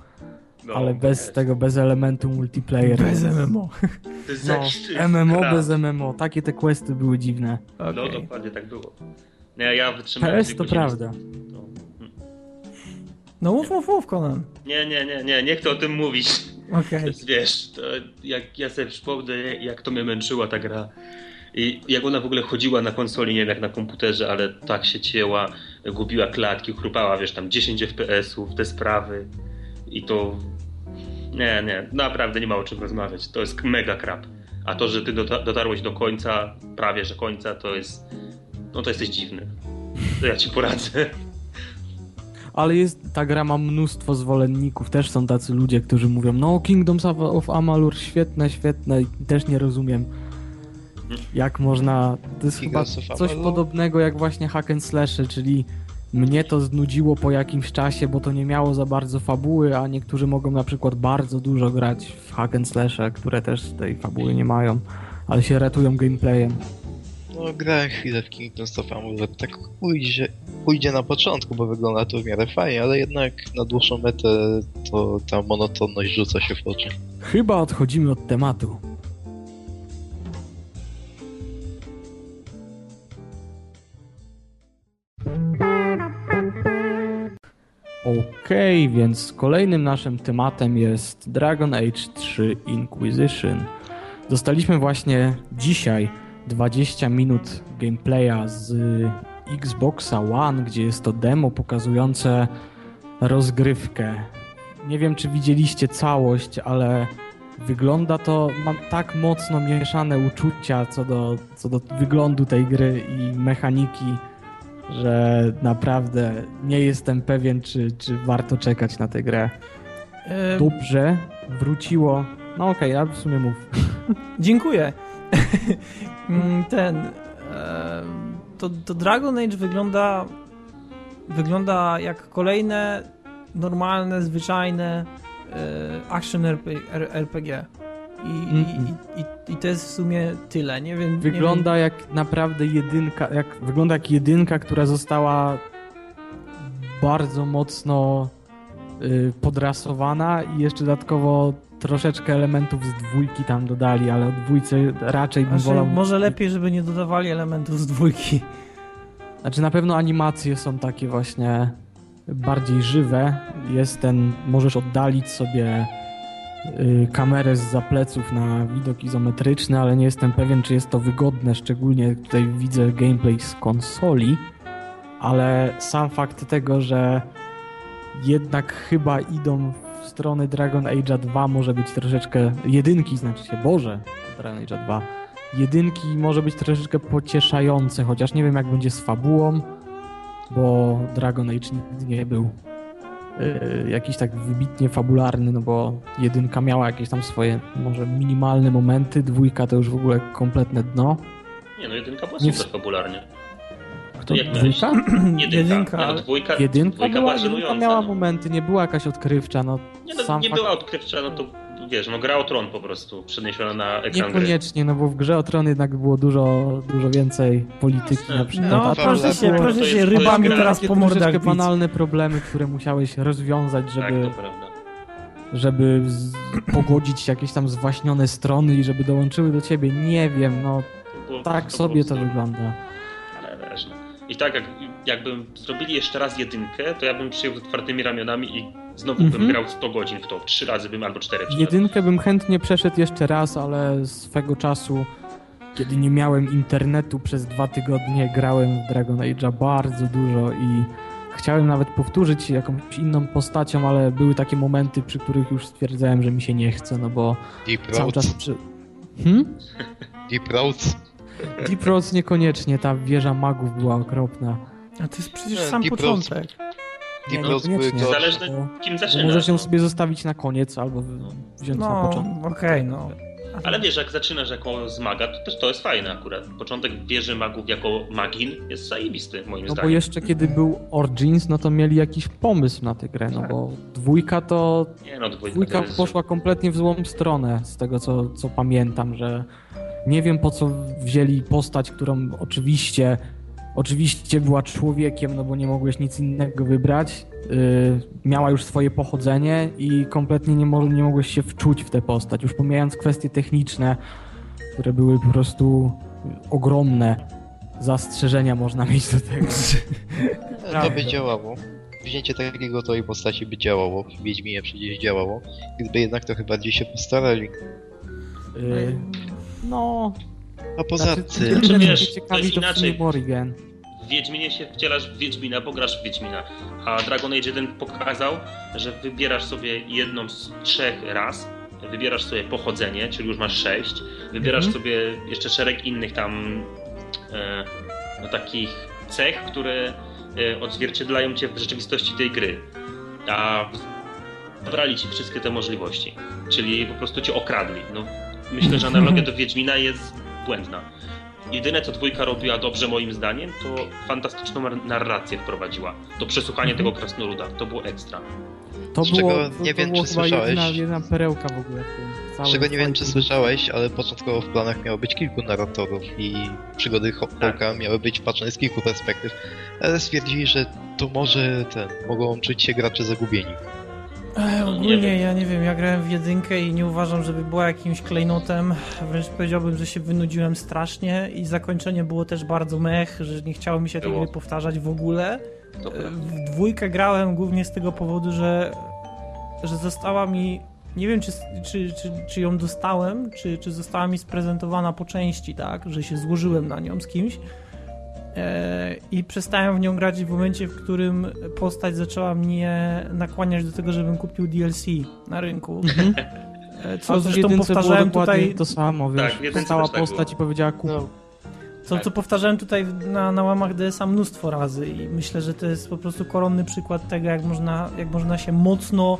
no, ale bez tego, bez elementu multiplayer. Bez MMO. To jest no, MMO bez MMO, takie te questy były dziwne. Okay. No dokładnie tak było. No, ja wytrzymałem... PS to prawda. No. no mów, mów, mów, Conan. Nie, nie, nie, nie, nie chcę o tym mówić. Okay. Wiesz, jak ja sobie przypomnę, jak to mnie męczyła ta gra. I jak ona w ogóle chodziła na konsoli, nie wiem jak na komputerze, ale tak się cięła, gubiła klatki, chrupała, wiesz, tam 10 FPS-ów, te sprawy. I to... Nie, nie, naprawdę nie ma o czym rozmawiać. To jest mega krap. A to, że ty dotarłeś do końca, prawie że końca, to jest... No to jesteś dziwny. To ja ci poradzę ale jest, ta gra ma mnóstwo zwolenników, też są tacy ludzie, którzy mówią, no Kingdoms of Amalur, świetne, świetne. I też nie rozumiem jak można, to jest chyba coś podobnego jak właśnie hack and slashy, czyli mnie to znudziło po jakimś czasie, bo to nie miało za bardzo fabuły, a niektórzy mogą na przykład bardzo dużo grać w hack and slashe, które też tej fabuły nie mają, ale się ratują gameplayem. No grałem chwilę w Kingdoms of Amalur, tak pójdzie, pójdzie na początku, bo wygląda to w miarę fajnie, ale jednak na dłuższą metę to ta monotonność rzuca się w oczy. Chyba odchodzimy od tematu. Okej, okay, więc kolejnym naszym tematem jest Dragon Age 3 Inquisition. Dostaliśmy właśnie dzisiaj 20 minut gameplaya z Xboxa One, gdzie jest to demo pokazujące rozgrywkę. Nie wiem, czy widzieliście całość, ale wygląda to, mam tak mocno mieszane uczucia co do, co do wyglądu tej gry i mechaniki, że naprawdę nie jestem pewien, czy, czy warto czekać na tę grę. Dobrze, wróciło. No okej, okay, ja w sumie mów. Dziękuję. Mm, ten to, to Dragon Age wygląda wygląda jak kolejne normalne, zwyczajne e, action RPG. I, mm i, i, I, to jest w sumie tyle. Nie wiem. Wygląda nie wiem. jak naprawdę jedynka, jak, wygląda jak jedynka, która została bardzo mocno y, podrasowana i jeszcze dodatkowo troszeczkę elementów z dwójki tam dodali, ale od dwójce raczej bym znaczy, wolał... Może lepiej, żeby nie dodawali elementów z dwójki. Znaczy na pewno animacje są takie właśnie bardziej żywe. Jest ten, możesz oddalić sobie y, kamerę z zapleców na widok izometryczny, ale nie jestem pewien, czy jest to wygodne, szczególnie tutaj widzę gameplay z konsoli, ale sam fakt tego, że jednak chyba idą w stronę Dragon Age 2 może być troszeczkę jedynki, znaczy się Boże, Dragon Age 2 jedynki może być troszeczkę pocieszające, chociaż nie wiem jak będzie z fabułą, bo Dragon Age nigdy nie był yy, jakiś tak wybitnie fabularny, no bo jedynka miała jakieś tam swoje może minimalne momenty, dwójka to już w ogóle kompletne dno. Nie no, jedynka była super popularnie. Jak dwójka? Jedynka, Jedynka, nie, no, dwójka, Jedynka, dwójka była, jedynka miała no. momenty, nie była jakaś odkrywcza, no Nie, no, sam nie fakt- była odkrywcza, no to wiesz, no gra o tron po prostu, przeniesiona na ekran gry. Niekoniecznie, no bo w grze o tron jednak było dużo, dużo więcej polityki na przykład. No, a to proszę się, to proszę się to jest rybami gra. teraz po mordach bić. banalne problemy, które musiałeś rozwiązać, Tak, żeby, to prawda. żeby z, pogodzić jakieś tam zwaśnione strony i żeby dołączyły do ciebie. Nie wiem, no To tak to sobie to wygląda. I tak jak, jakbym zrobili jeszcze raz jedynkę, to ja bym przyjął z otwartymi ramionami i znowu Mhm. bym grał 100 godzin w to. Trzy razy bym albo cztery. Jedynkę bym chętnie przeszedł jeszcze raz, ale swego czasu, kiedy nie miałem internetu przez dwa tygodnie, grałem w Dragon Age'a bardzo dużo i chciałem nawet powtórzyć jakąś inną postacią, ale były takie momenty, przy których już stwierdzałem, że mi się nie chce, no bo Deep cały Roads. czas przy... Hmm? Deep Roads. Deep Roads niekoniecznie, ta wieża magów była okropna. A to jest przecież sam Deep początek. Deep Nie, Roads były. Zależne Bo- kim Bo zaczynasz. możesz ją no. sobie zostawić na koniec albo wziąć na No, początek. okej, no. Ale wiesz, jak zaczynasz jako z maga, to też to jest fajne akurat. Początek wieży magów jako magin jest zajebisty, moim No bo zdaniem. jeszcze kiedy był Origins, no to mieli jakiś pomysł na tę grę, no bo dwójka to Nie no, dwójka, dwójka to jest... poszła kompletnie w złą stronę, z tego co, co pamiętam, że nie wiem po co wzięli postać, którą oczywiście oczywiście była człowiekiem, no bo nie mogłeś nic innego wybrać. Yy, miała już swoje pochodzenie i kompletnie nie, mo- nie mogłeś się wczuć w tę postać. Już pomijając kwestie techniczne, które były po prostu ogromne. Zastrzeżenia można mieć do tego. To by działało. Wzięcie takiego tej postaci by działało. W Wiedźminie przecież działało. Gdyby jednak trochę bardziej się postarali. Yy, no, A poza znaczy, tym... jedyne, Znaczy, wiesz, to jest inaczej. Morrigan. W Wiedźminie się wcielasz w Wiedźmina, bo grasz w Wiedźmina. A Dragon Age 1 pokazał, że wybierasz sobie jedną z trzech ras, wybierasz sobie pochodzenie, czyli już masz sześć, wybierasz Mhm. sobie jeszcze szereg innych tam e, no, takich cech, które e, odzwierciedlają cię w rzeczywistości tej gry. A zabrali ci wszystkie te możliwości, czyli po prostu cię okradli. No, myślę, że analogia do Wiedźmina jest błędna. Jedyne co dwójka robiła dobrze moim zdaniem, to fantastyczną nar- narrację wprowadziła. To przesłuchanie Mhm. tego krasnoluda, to było ekstra. To Z było, czego to, nie to wiem, było czy słyszałeś. Jedna, jedna perełka w ogóle. Z czego nie wiem, czy słyszałeś, ale początkowo w planach miało być kilku narratorów i przygody Hawka miały być patrzone z kilku perspektyw, ale stwierdzili, że to może ten, mogą czuć się gracze zagubieni. Ech, No, nie ogólnie ja nie wiem, ja grałem w jedynkę i nie uważam, żeby była jakimś klejnotem. Wręcz powiedziałbym, że się wynudziłem strasznie i zakończenie było też bardzo mech, że nie chciało mi się tej gry powtarzać w ogóle. Prawda. W dwójkę grałem głównie z tego powodu, że, że została mi. Nie wiem, czy, czy, czy, czy ją dostałem, czy, czy została mi sprezentowana po części, tak? Że się złożyłem na nią z kimś. E, I przestałem w nią grać w momencie, w którym postać zaczęła mnie nakłaniać do tego, żebym kupił DLC na rynku. Mhm. E, Co w zresztą powtarzałem tutaj, to samo, wiesz, w jedynce stała też tak postać było. i powiedziała kup. No, co, co powtarzałem tutaj na, na łamach DS-a mnóstwo razy i myślę, że to jest po prostu koronny przykład tego, jak można, jak można się mocno,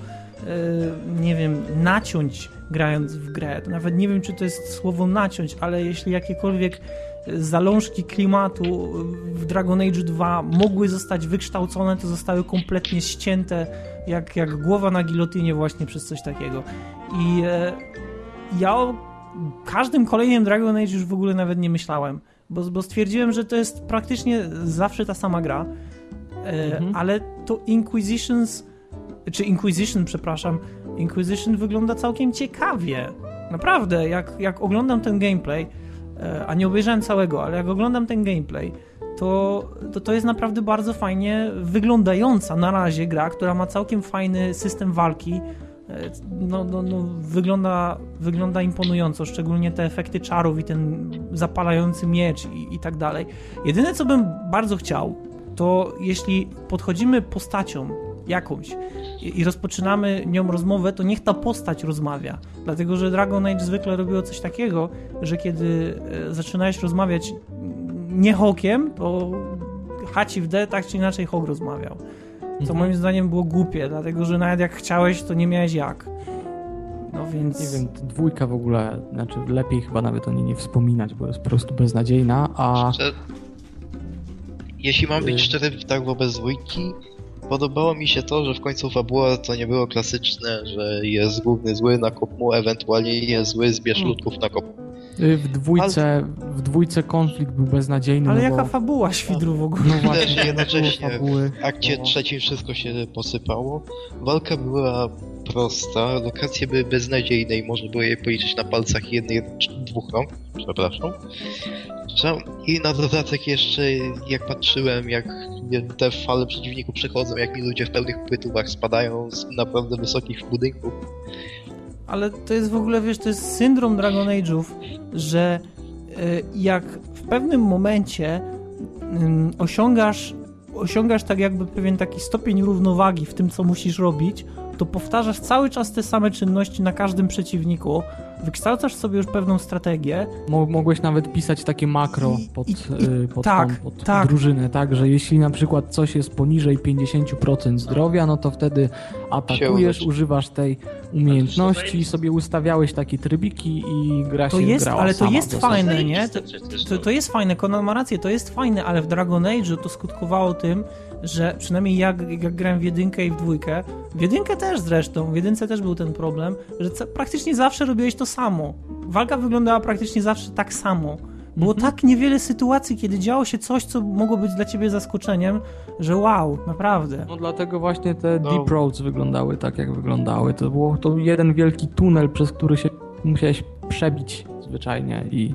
e, nie wiem, naciąć grając w grę. To nawet nie wiem, czy to jest słowo naciąć, ale jeśli jakiekolwiek zalążki klimatu w Dragon Age 2 mogły zostać wykształcone, to zostały kompletnie ścięte jak, jak głowa na gilotynie właśnie przez coś takiego. I e, ja o każdym kolejnym Dragon Age już w ogóle nawet nie myślałem, bo, bo stwierdziłem, że to jest praktycznie zawsze ta sama gra, e, Mhm. ale to Inquisitions, czy Inquisition, przepraszam, Inquisition wygląda całkiem ciekawie. Naprawdę, jak, jak oglądam ten gameplay, a nie obejrzałem całego, ale jak oglądam ten gameplay, to, to to jest naprawdę bardzo fajnie wyglądająca na razie gra, która ma całkiem fajny system walki. E, No, no, no, wygląda, wygląda imponująco, szczególnie te efekty czarów i ten zapalający miecz i, i tak dalej. Jedyne, co bym bardzo chciał, to jeśli podchodzimy postacią jakąś i, i rozpoczynamy nią rozmowę, to niech ta postać rozmawia. Dlatego, że Dragon Age zwykle robiło coś takiego, że kiedy e, zaczynałeś rozmawiać nie hokiem, to haci w D tak czy inaczej hok rozmawiał. Co Mhm. moim zdaniem było głupie, dlatego że nawet jak chciałeś, to nie miałeś jak. No więc... Nie wiem, dwójka w ogóle, znaczy lepiej chyba nawet o niej nie wspominać, bo jest po prostu beznadziejna, a Szczerze, jeśli mam Y. być szczery tak wobec dwójki, podobało mi się to, że w końcu fabuła to nie było klasyczne, że jest główny zły na kopmu, ewentualnie jest zły, zbierz Mm. ludków na kopmu. y, w dwójce, w dwójce konflikt był beznadziejny, Ale no jaka bo, fabuła świdru w ogóle? no właśnie, Też jednocześnie fabuły. W akcie No. trzecim wszystko się posypało. Walka była prosta, lokacje były beznadziejne i można było je policzyć na palcach jednej czy dwóch rąk, przepraszam. I na dodatek jeszcze, jak patrzyłem, jak te fale przeciwników przechodzą, jak mi ludzie w pełnych płytówach spadają z naprawdę wysokich budynków. Ale to jest w ogóle, wiesz, to jest syndrom Dragon Age'ów, że y, jak w pewnym momencie ym, osiągasz, osiągasz tak jakby pewien taki stopień równowagi w tym, co musisz robić, to powtarzasz cały czas te same czynności na każdym przeciwniku, wykształcasz sobie już pewną strategię, Mo- Mogłeś nawet pisać takie makro I- pod, i- y, pod, tak, tą, pod tak. drużynę, tak, że jeśli na przykład coś jest poniżej 50% zdrowia, no to wtedy atakujesz, używasz tej umiejętności i sobie ustawiałeś takie trybiki i gra To się jest- grała ale to sama jest fajne, nie? To, no. to jest fajne, Conan ma rację, to jest fajne, ale w Dragon Age to skutkowało tym, że przynajmniej jak, jak grałem w jedynkę i w dwójkę, w jedynkę też zresztą, w jedynce też był ten problem, że praktycznie zawsze robiłeś to samo. Walka wyglądała praktycznie zawsze tak samo. Było tak niewiele sytuacji, kiedy działo się coś, co mogło być dla ciebie zaskoczeniem, że wow, naprawdę. No dlatego właśnie te No. Deep Roads wyglądały tak, jak wyglądały. To było to jeden wielki tunel, przez który się musiałeś przebić zwyczajnie i,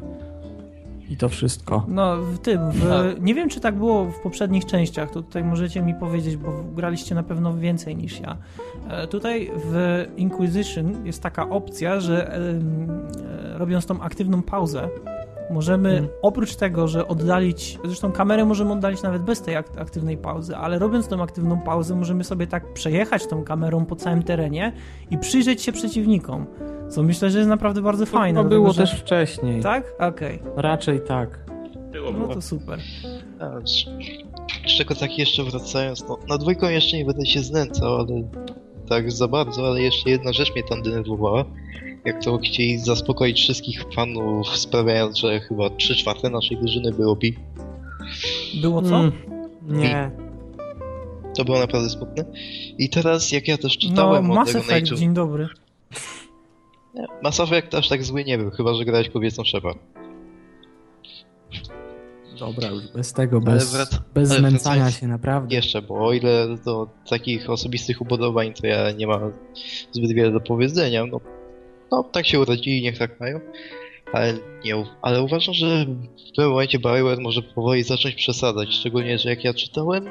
i to wszystko. No, w tym, w, Tak. nie wiem czy tak było w poprzednich częściach, to tutaj możecie mi powiedzieć, bo graliście na pewno więcej niż ja. E, Tutaj w Inquisition jest taka opcja, że e, robiąc tą aktywną pauzę, możemy Mhm. oprócz tego, że oddalić, zresztą kamerę możemy oddalić nawet bez tej ak- aktywnej pauzy, ale robiąc tą aktywną pauzę, możemy sobie tak przejechać tą kamerą po całym terenie i przyjrzeć się przeciwnikom. Co myślę, że jest naprawdę bardzo fajne. To dlatego, było że... też wcześniej. Tak? Okej. Raczej tak. Było, No to super. Z czego tak jeszcze wracając, no na dwójką jeszcze nie będę się znęcał, ale tak za bardzo, ale jeszcze jedna rzecz mnie tam denerwowała. Jak to chcieli zaspokoić wszystkich fanów, sprawiając, że chyba 3 czwarte naszej drużyny było bi. Było co? Mm, nie. To było naprawdę smutne. I teraz, jak ja też No, czytałem o Mass Dragon Effect, dzień dobry. Nie, Mass Effect aż tak zły nie był, chyba że grałeś kobiecą Shepard. Dobra, już bez tego, Ale bez, wrac- bez ale się, naprawdę. Jeszcze, bo o ile do takich osobistych upodobań to ja nie mam zbyt wiele do powiedzenia, no, no tak się urodzili, niech tak mają. Ale, nie, ale uważam, że w tym momencie Bioware może powoli zacząć przesadzać, szczególnie, że jak ja czytałem,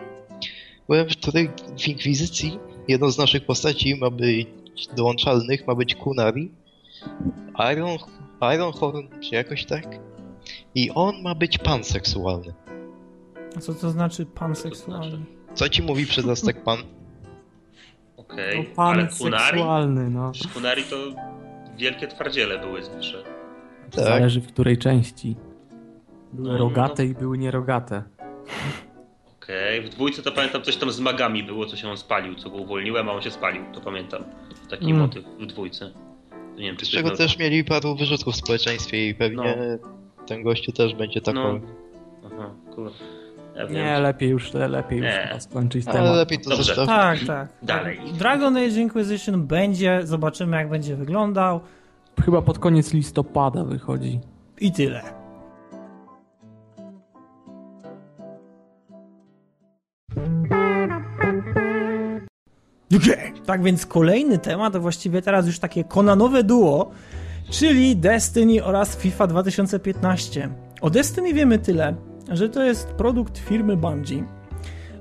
byłem w której w Inkwizycji jedną z naszych postaci ma być dołączalnych, ma być Kunari, Iron, Ironhorn, czy jakoś tak, i on ma być panseksualny. A co to znaczy panseksualny? Co ci mówi przedostek pan? Okej, No, pan ale Kunari? seksualny, no. Kunari to wielkie twardziele były zawsze. Tak. Zależy w której części. Były No, rogate i były nierogate. Okej, w dwójce to pamiętam coś tam z magami było, co się on spalił, co go uwolniłem, a on się spalił, to pamiętam. Taki Mm. motyw w dwójce. Nie wiem, czy Z czego też mieli paru wyrzutków w społeczeństwie i pewnie ten gościu też będzie taką... No. Aha, kur... Ja wiem. Nie, lepiej już, lepiej już Nie. chyba skończyć Ale temat. lepiej to Dobrze. zostawić. Tak, tak. Dalej. Dragon Age Inquisition będzie, zobaczymy jak będzie wyglądał Chyba pod koniec listopada wychodzi. i tyle. Okej, tak więc kolejny temat, a właściwie teraz już takie konanowe duo, czyli Destiny oraz FIFA 2015. O Destiny wiemy tyle, że to jest produkt firmy Bungie,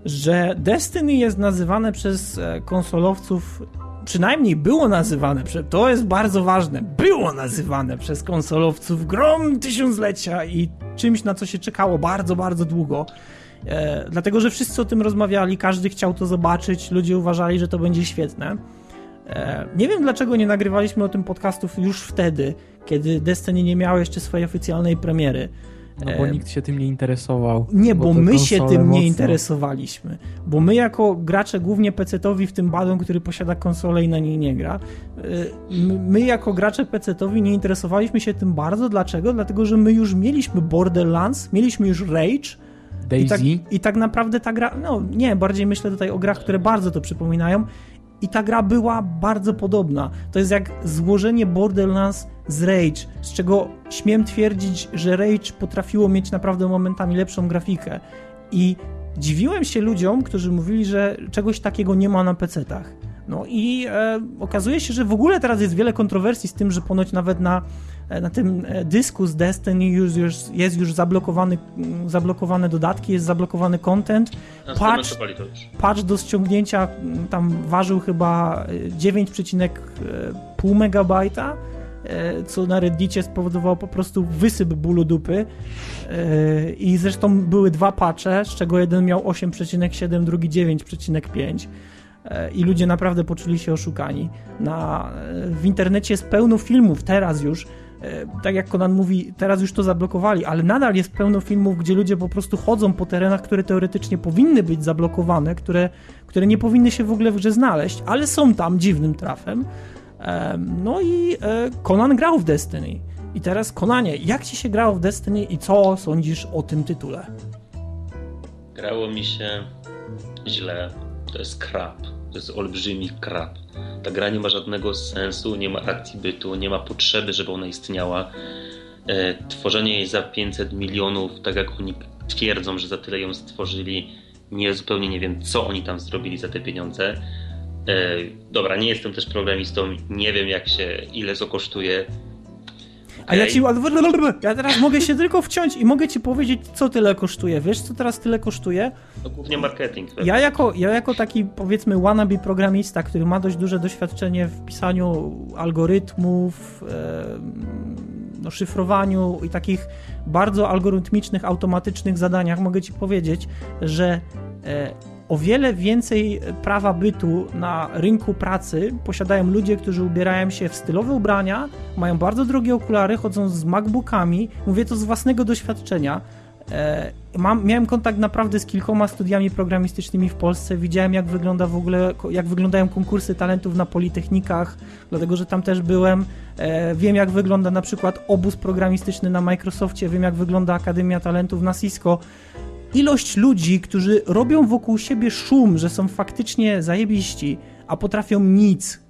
że Destiny jest nazywane przez e, konsolowców, przynajmniej było nazywane, to jest bardzo ważne, było nazywane przez konsolowców grom tysiąclecia i czymś, na co się czekało bardzo, bardzo długo. E, dlatego, że wszyscy o tym rozmawiali, każdy chciał to zobaczyć, ludzie uważali, że to będzie świetne. E, nie wiem, dlaczego nie nagrywaliśmy o tym podcastów już wtedy, kiedy Destiny nie miało jeszcze swojej oficjalnej premiery. No bo nikt się tym nie interesował. Nie, bo, bo my się tym mocno. nie interesowaliśmy. Bo my jako gracze, głównie PC-towi, w tym Badon, który posiada konsolę i na niej nie gra, my, my jako gracze PC-towi nie interesowaliśmy się tym bardzo. Dlaczego? Dlatego, że my już mieliśmy Borderlands, mieliśmy już Rage, Daisy. i tak, I tak naprawdę ta gra, no nie, bardziej myślę tutaj o grach, które bardzo to przypominają. I ta gra była bardzo podobna. To jest jak złożenie Borderlands z Rage, z czego śmiem twierdzić, że Rage potrafiło mieć naprawdę momentami lepszą grafikę. I dziwiłem się ludziom, którzy mówili, że czegoś takiego nie ma na PC-tach. No i e, okazuje się, że w ogóle teraz jest wiele kontrowersji z tym, że ponoć nawet na, na tym dysku z Destiny już, już jest już zablokowany, zablokowane dodatki, jest zablokowany content. Patch, patch do ściągnięcia tam ważył chyba 9,5 megabajta co na Reddicie spowodowało po prostu wysyp bólu dupy. I zresztą były dwa patche, z czego jeden miał 8,7, drugi 9,5 i ludzie naprawdę poczuli się oszukani. Na, w internecie jest pełno filmów, teraz już, tak jak Conan mówi, teraz już to zablokowali, ale nadal jest pełno filmów, gdzie ludzie po prostu chodzą po terenach, które teoretycznie powinny być zablokowane, które, które nie powinny się w ogóle w grze znaleźć, ale są tam dziwnym trafem. No i Conan grał w Destiny. I teraz, Konanie, jak ci się grało w Destiny i co sądzisz o tym tytule? Grało mi się źle. To jest krap. To jest olbrzymi krap. Ta gra nie ma żadnego sensu, nie ma akcji bytu, nie ma potrzeby, żeby ona istniała. E, tworzenie jej za 500 milionów, tak jak oni twierdzą, że za tyle ją stworzyli, nie zupełnie nie wiem, co oni tam zrobili za te pieniądze. E, dobra, nie jestem też programistą, nie wiem jak się, ile to kosztuje. A ja ci. Ja teraz mogę się tylko wciąć i mogę ci powiedzieć, co tyle kosztuje. Wiesz, co teraz tyle kosztuje? No głównie marketing. Ja jako, ja jako taki, powiedzmy, wannabe programista, który ma dość duże doświadczenie w pisaniu algorytmów, no, szyfrowaniu i takich bardzo algorytmicznych, automatycznych zadaniach, mogę ci powiedzieć, że o wiele więcej prawa bytu na rynku pracy posiadają ludzie, którzy ubierają się w stylowe ubrania, mają bardzo drogie okulary, chodzą z MacBookami. Mówię to z własnego doświadczenia. Mam, miałem kontakt naprawdę z kilkoma studiami programistycznymi w Polsce. Widziałem, jak wygląda w ogóle, jak wyglądają konkursy talentów na politechnikach, dlatego że tam też byłem. Wiem, jak wygląda na przykład obóz programistyczny na Microsoftie, wiem, jak wygląda Akademia Talentów na Cisco ilość ludzi, którzy robią wokół siebie szum, że są faktycznie zajebiści, a potrafią nic,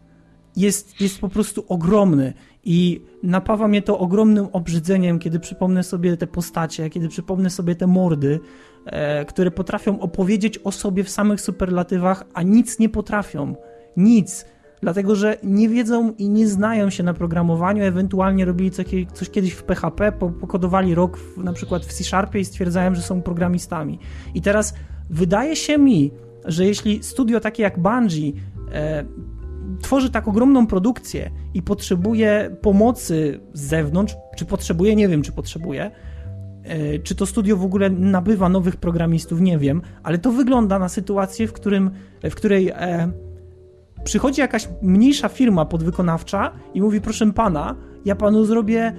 jest, jest po prostu ogromny. I napawa mnie to ogromnym obrzydzeniem, kiedy przypomnę sobie te postacie, kiedy przypomnę sobie te mordy, e, które potrafią opowiedzieć o sobie w samych superlatywach, a nic nie potrafią. Nic dlatego że nie wiedzą i nie znają się na programowaniu, ewentualnie robili coś, kiedyś w PHP, pokodowali rok w, na przykład w C-Sharpie i stwierdzają, że są programistami. I teraz wydaje się mi, że jeśli studio takie jak Bungie e, tworzy tak ogromną produkcję i potrzebuje pomocy z zewnątrz, czy potrzebuje, nie wiem, czy potrzebuje, e, czy to studio w ogóle nabywa nowych programistów, nie wiem, ale to wygląda na sytuację, w, którym, w której e, przychodzi jakaś mniejsza firma podwykonawcza i mówi, proszę pana, ja panu zrobię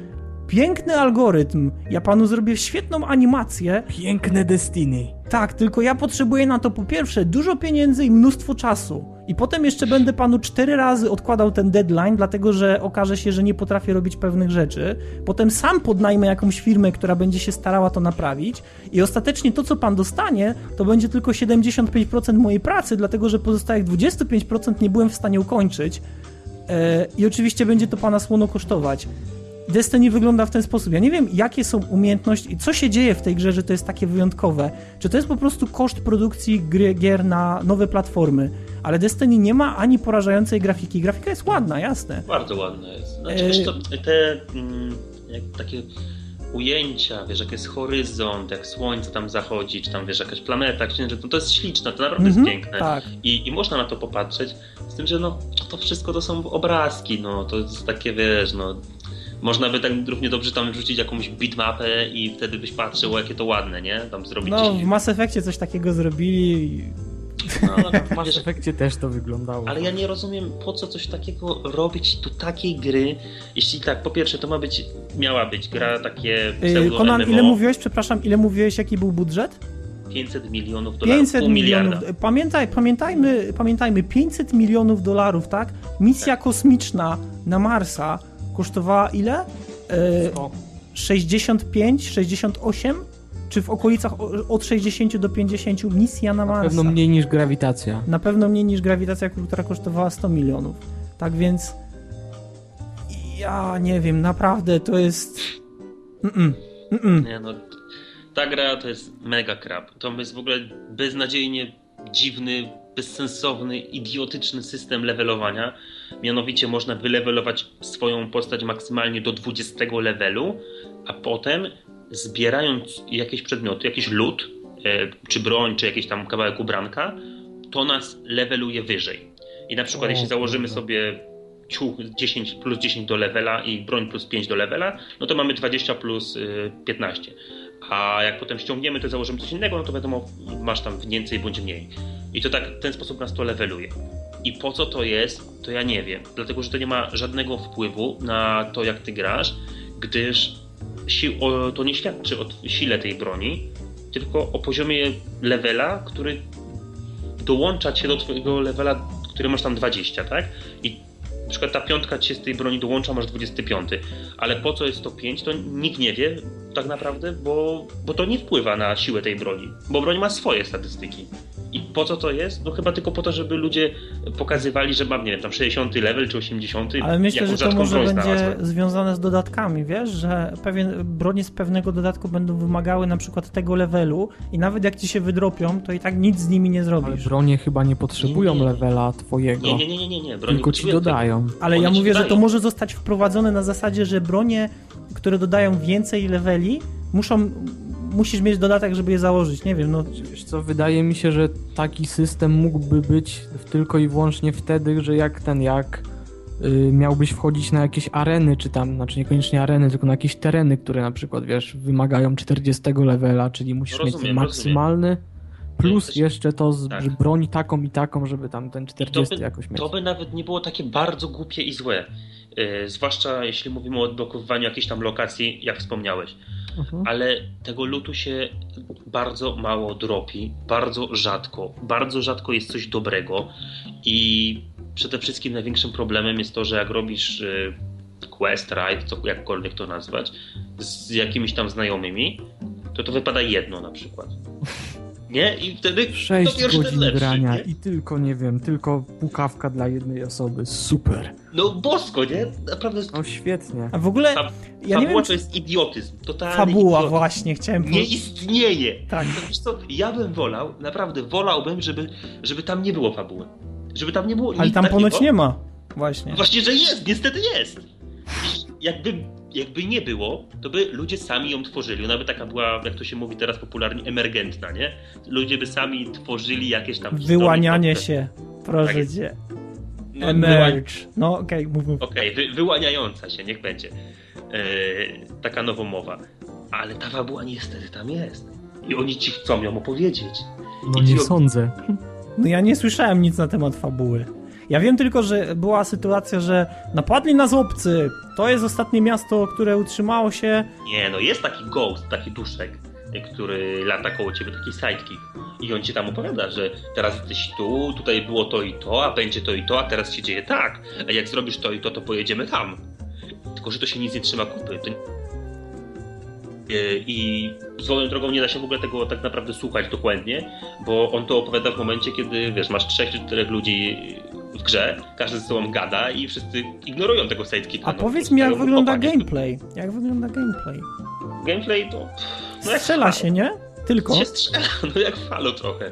piękny algorytm, ja panu zrobię świetną animację. Piękne Destiny. Tak, tylko ja potrzebuję na to po pierwsze dużo pieniędzy i mnóstwo czasu. I potem jeszcze będę panu cztery razy odkładał ten deadline, dlatego że okaże się, że nie potrafię robić pewnych rzeczy. Potem sam podnajmę jakąś firmę, która będzie się starała to naprawić. I ostatecznie to, co pan dostanie, to będzie tylko 75% mojej pracy, dlatego że pozostałych 25% nie byłem w stanie ukończyć. E, I oczywiście będzie to pana słono kosztować. Destiny wygląda w ten sposób. Ja nie wiem, jakie są umiejętności i co się dzieje w tej grze, że to jest takie wyjątkowe. Czy to jest po prostu koszt produkcji gry, gier na nowe platformy? Ale Destiny nie ma ani porażającej grafiki. Grafika jest ładna, jasne. Bardzo ładna jest. Znaczy, wiesz, to, te mm, takie ujęcia, wiesz, jak jest horyzont, jak słońce tam zachodzi, czy tam, wiesz, jakaś planeta, księżyc, no to jest śliczne, to naprawdę mm -hmm, jest piękne. Tak. I, I można na to popatrzeć, z tym, że no, to wszystko to są obrazki, no, to jest takie, wiesz, no, Można by tak równie dobrze tam wrzucić jakąś bitmapę i wtedy byś patrzył, jakie to ładne, nie? Tam zrobić... No, w Mass Effectie coś takiego zrobili. No, W Mass Effectie też to wyglądało. Ale ja nie rozumiem, po co coś takiego robić do takiej gry, jeśli tak, po pierwsze, to ma być, miała być gra takie Yy, Konan, MMO, ile mówiłeś, przepraszam, ile mówiłeś, jaki był budżet? 500 milionów dolarów, 500 pół milionów. Pamiętaj, pamiętajmy, pamiętajmy, 500 milionów dolarów, tak? Misja kosmiczna na Marsa kosztowała ile? O, 65, 68? Czy w okolicach od 60 do 50 misja na na Marsa? pewno mniej niż grawitacja. Na pewno mniej niż grawitacja, która kosztowała 100 milionów. Tak więc ja nie wiem, naprawdę to jest. Mm-mm. Mm-mm. Nie no, ta gra to jest mega crap. To jest w ogóle beznadziejnie dziwny, bezsensowny, idiotyczny system levelowania. Mianowicie można wylevelować swoją postać maksymalnie do 20 levelu, a potem zbierając jakieś przedmioty, jakiś loot, e, czy broń, czy jakiś tam kawałek ubranka, to nas leveluje wyżej. I na przykład O, jeśli założymy sobie ciuch 10 plus 10 do levela i broń plus 5 do levela, no to mamy 20 plus y, 15. A jak potem ściągniemy, to założymy coś innego, no to wiadomo, masz tam więcej bądź mniej. I to tak w ten sposób nas to leveluje. I po co to jest, to ja nie wiem. Dlatego, że to nie ma żadnego wpływu na to, jak ty grasz, gdyż to nie świadczy o sile tej broni, tylko o poziomie levela, który dołącza cię do twojego levela, który masz tam 20, tak? I na przykład ta piątka ci się z tej broni dołącza, masz 25. Ale po co jest to 5, to nikt nie wie tak naprawdę, bo, bo to nie wpływa na siłę tej broni. Bo broń ma swoje statystyki. I po co to jest? No chyba tylko po to, żeby ludzie pokazywali, że mam, nie wiem, tam 60 level czy 80. Ale myślę, że to może będzie znalazłem. związane z dodatkami, wiesz, że pewien, bronie z pewnego dodatku będą wymagały na przykład tego levelu i nawet jak ci się wydropią, to i tak nic z nimi nie Ale zrobisz. bronie chyba nie potrzebują Nie, nie. levela twojego. Nie, nie, nie, nie, nie, Tylko ci dodają. Ale One ja mówię, że to może zostać wprowadzone na zasadzie, że bronie, które dodają więcej leveli, muszą, musisz mieć dodatek, żeby je założyć. Nie wiem, no Wiesz co, wydaje mi się, że taki system mógłby być tylko i wyłącznie wtedy, że jak ten, jak y, miałbyś wchodzić na jakieś areny, czy tam, znaczy niekoniecznie areny, tylko na jakieś tereny, które na przykład, wiesz, wymagają 40 levela, czyli musisz Rozumiem, mieć ten maksymalny, plus Też- jeszcze to, z, tak. broń taką i taką, żeby tam ten 40 to by, jakoś mieć. To by nawet nie było takie bardzo głupie i złe. Yy, zwłaszcza jeśli mówimy o odblokowywaniu jakiejś tam lokacji, jak wspomniałeś. Mhm. Ale tego lutu się bardzo mało dropi, bardzo rzadko. Bardzo rzadko jest coś dobrego i przede wszystkim największym problemem jest to, że jak robisz y, quest, raid, co, jakkolwiek to nazwać, z jakimiś tam znajomymi, to to wypada jedno na przykład. Nie? I wtedy to 6 pierwszy ten godzin lepszy, grania nie? i tylko, nie wiem, tylko pukawka dla jednej osoby. Super. No bosko, nie? Naprawdę No świetnie. a w ogóle Fab- ja nie fabuła wiem, to jest idiotyzm. Totalny fabuła idiotyzm. właśnie, chciałem Nie powiedzieć. istnieje. Tak. To Wiesz co, ja bym wolał, naprawdę wolałbym, żeby, żeby tam nie było fabuły. Żeby tam nie było Ale nic tam takiego. ponoć nie ma. Właśnie. Właśnie, że jest, niestety jest. I Jakby, jakby nie było, to by ludzie sami ją tworzyli. Ona by taka była, jak to się mówi teraz popularnie, emergentna, nie? Ludzie by sami tworzyli jakieś tam historie, Wyłanianie które- się. Proszę Tak cię. No, Emerge. No okej, mów, mów. Okej, wy, wyłaniająca się, niech będzie. Eee, taka nowomowa. Ale ta fabuła niestety tam jest. I oni ci chcą ją opowiedzieć. No nie Idiot- sądzę. No ja nie słyszałem nic na temat fabuły. Ja wiem tylko, że była sytuacja, że napadli nas obcy. To jest ostatnie miasto, które utrzymało się. Nie, no jest taki ghost, taki duszek, który lata koło ciebie, taki sidekick. I on ci tam opowiada, że teraz jesteś tu, tutaj było to i to, a będzie to i to, a teraz się dzieje tak. A jak zrobisz to i to, to pojedziemy tam. Tylko, że to się nic nie trzyma kupy. To... I swoją drogą nie da się w ogóle tego tak naprawdę słuchać dokładnie, bo on to opowiada w momencie, kiedy wiesz, masz trzech czy czterech ludzi w grze, każdy ze sobą gada i wszyscy ignorują tego sidekicka. A no, powiedz po mi, jak wygląda gameplay? Jak wygląda gameplay? Gameplay to... No jak Strzela się, nie? Tylko. się strzela, no jak w Halo trochę.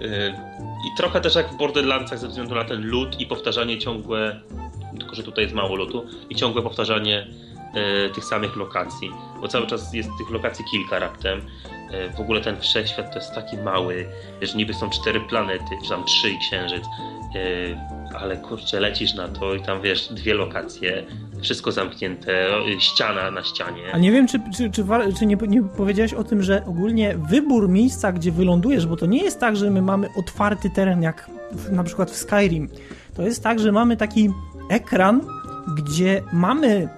Yy, I trochę też jak w Borderlandsach ze względu na ten loot i powtarzanie ciągłe, tylko że tutaj jest mało lootu, i ciągłe powtarzanie tych samych lokacji, bo cały czas jest tych lokacji kilka raptem. Yy, w ogóle ten wszechświat to jest taki mały, że niby są cztery planety, czy tam trzy i księżyc, yy, ale kurczę, lecisz na to i tam wiesz, dwie lokacje, wszystko zamknięte, ściana na ścianie. A nie wiem, czy, czy, czy, czy nie, nie, powiedziałeś o tym, że ogólnie wybór miejsca, gdzie wylądujesz, bo to nie jest tak, że my mamy otwarty teren, jak w, na przykład w Skyrim. To jest tak, że mamy taki ekran, gdzie mamy e,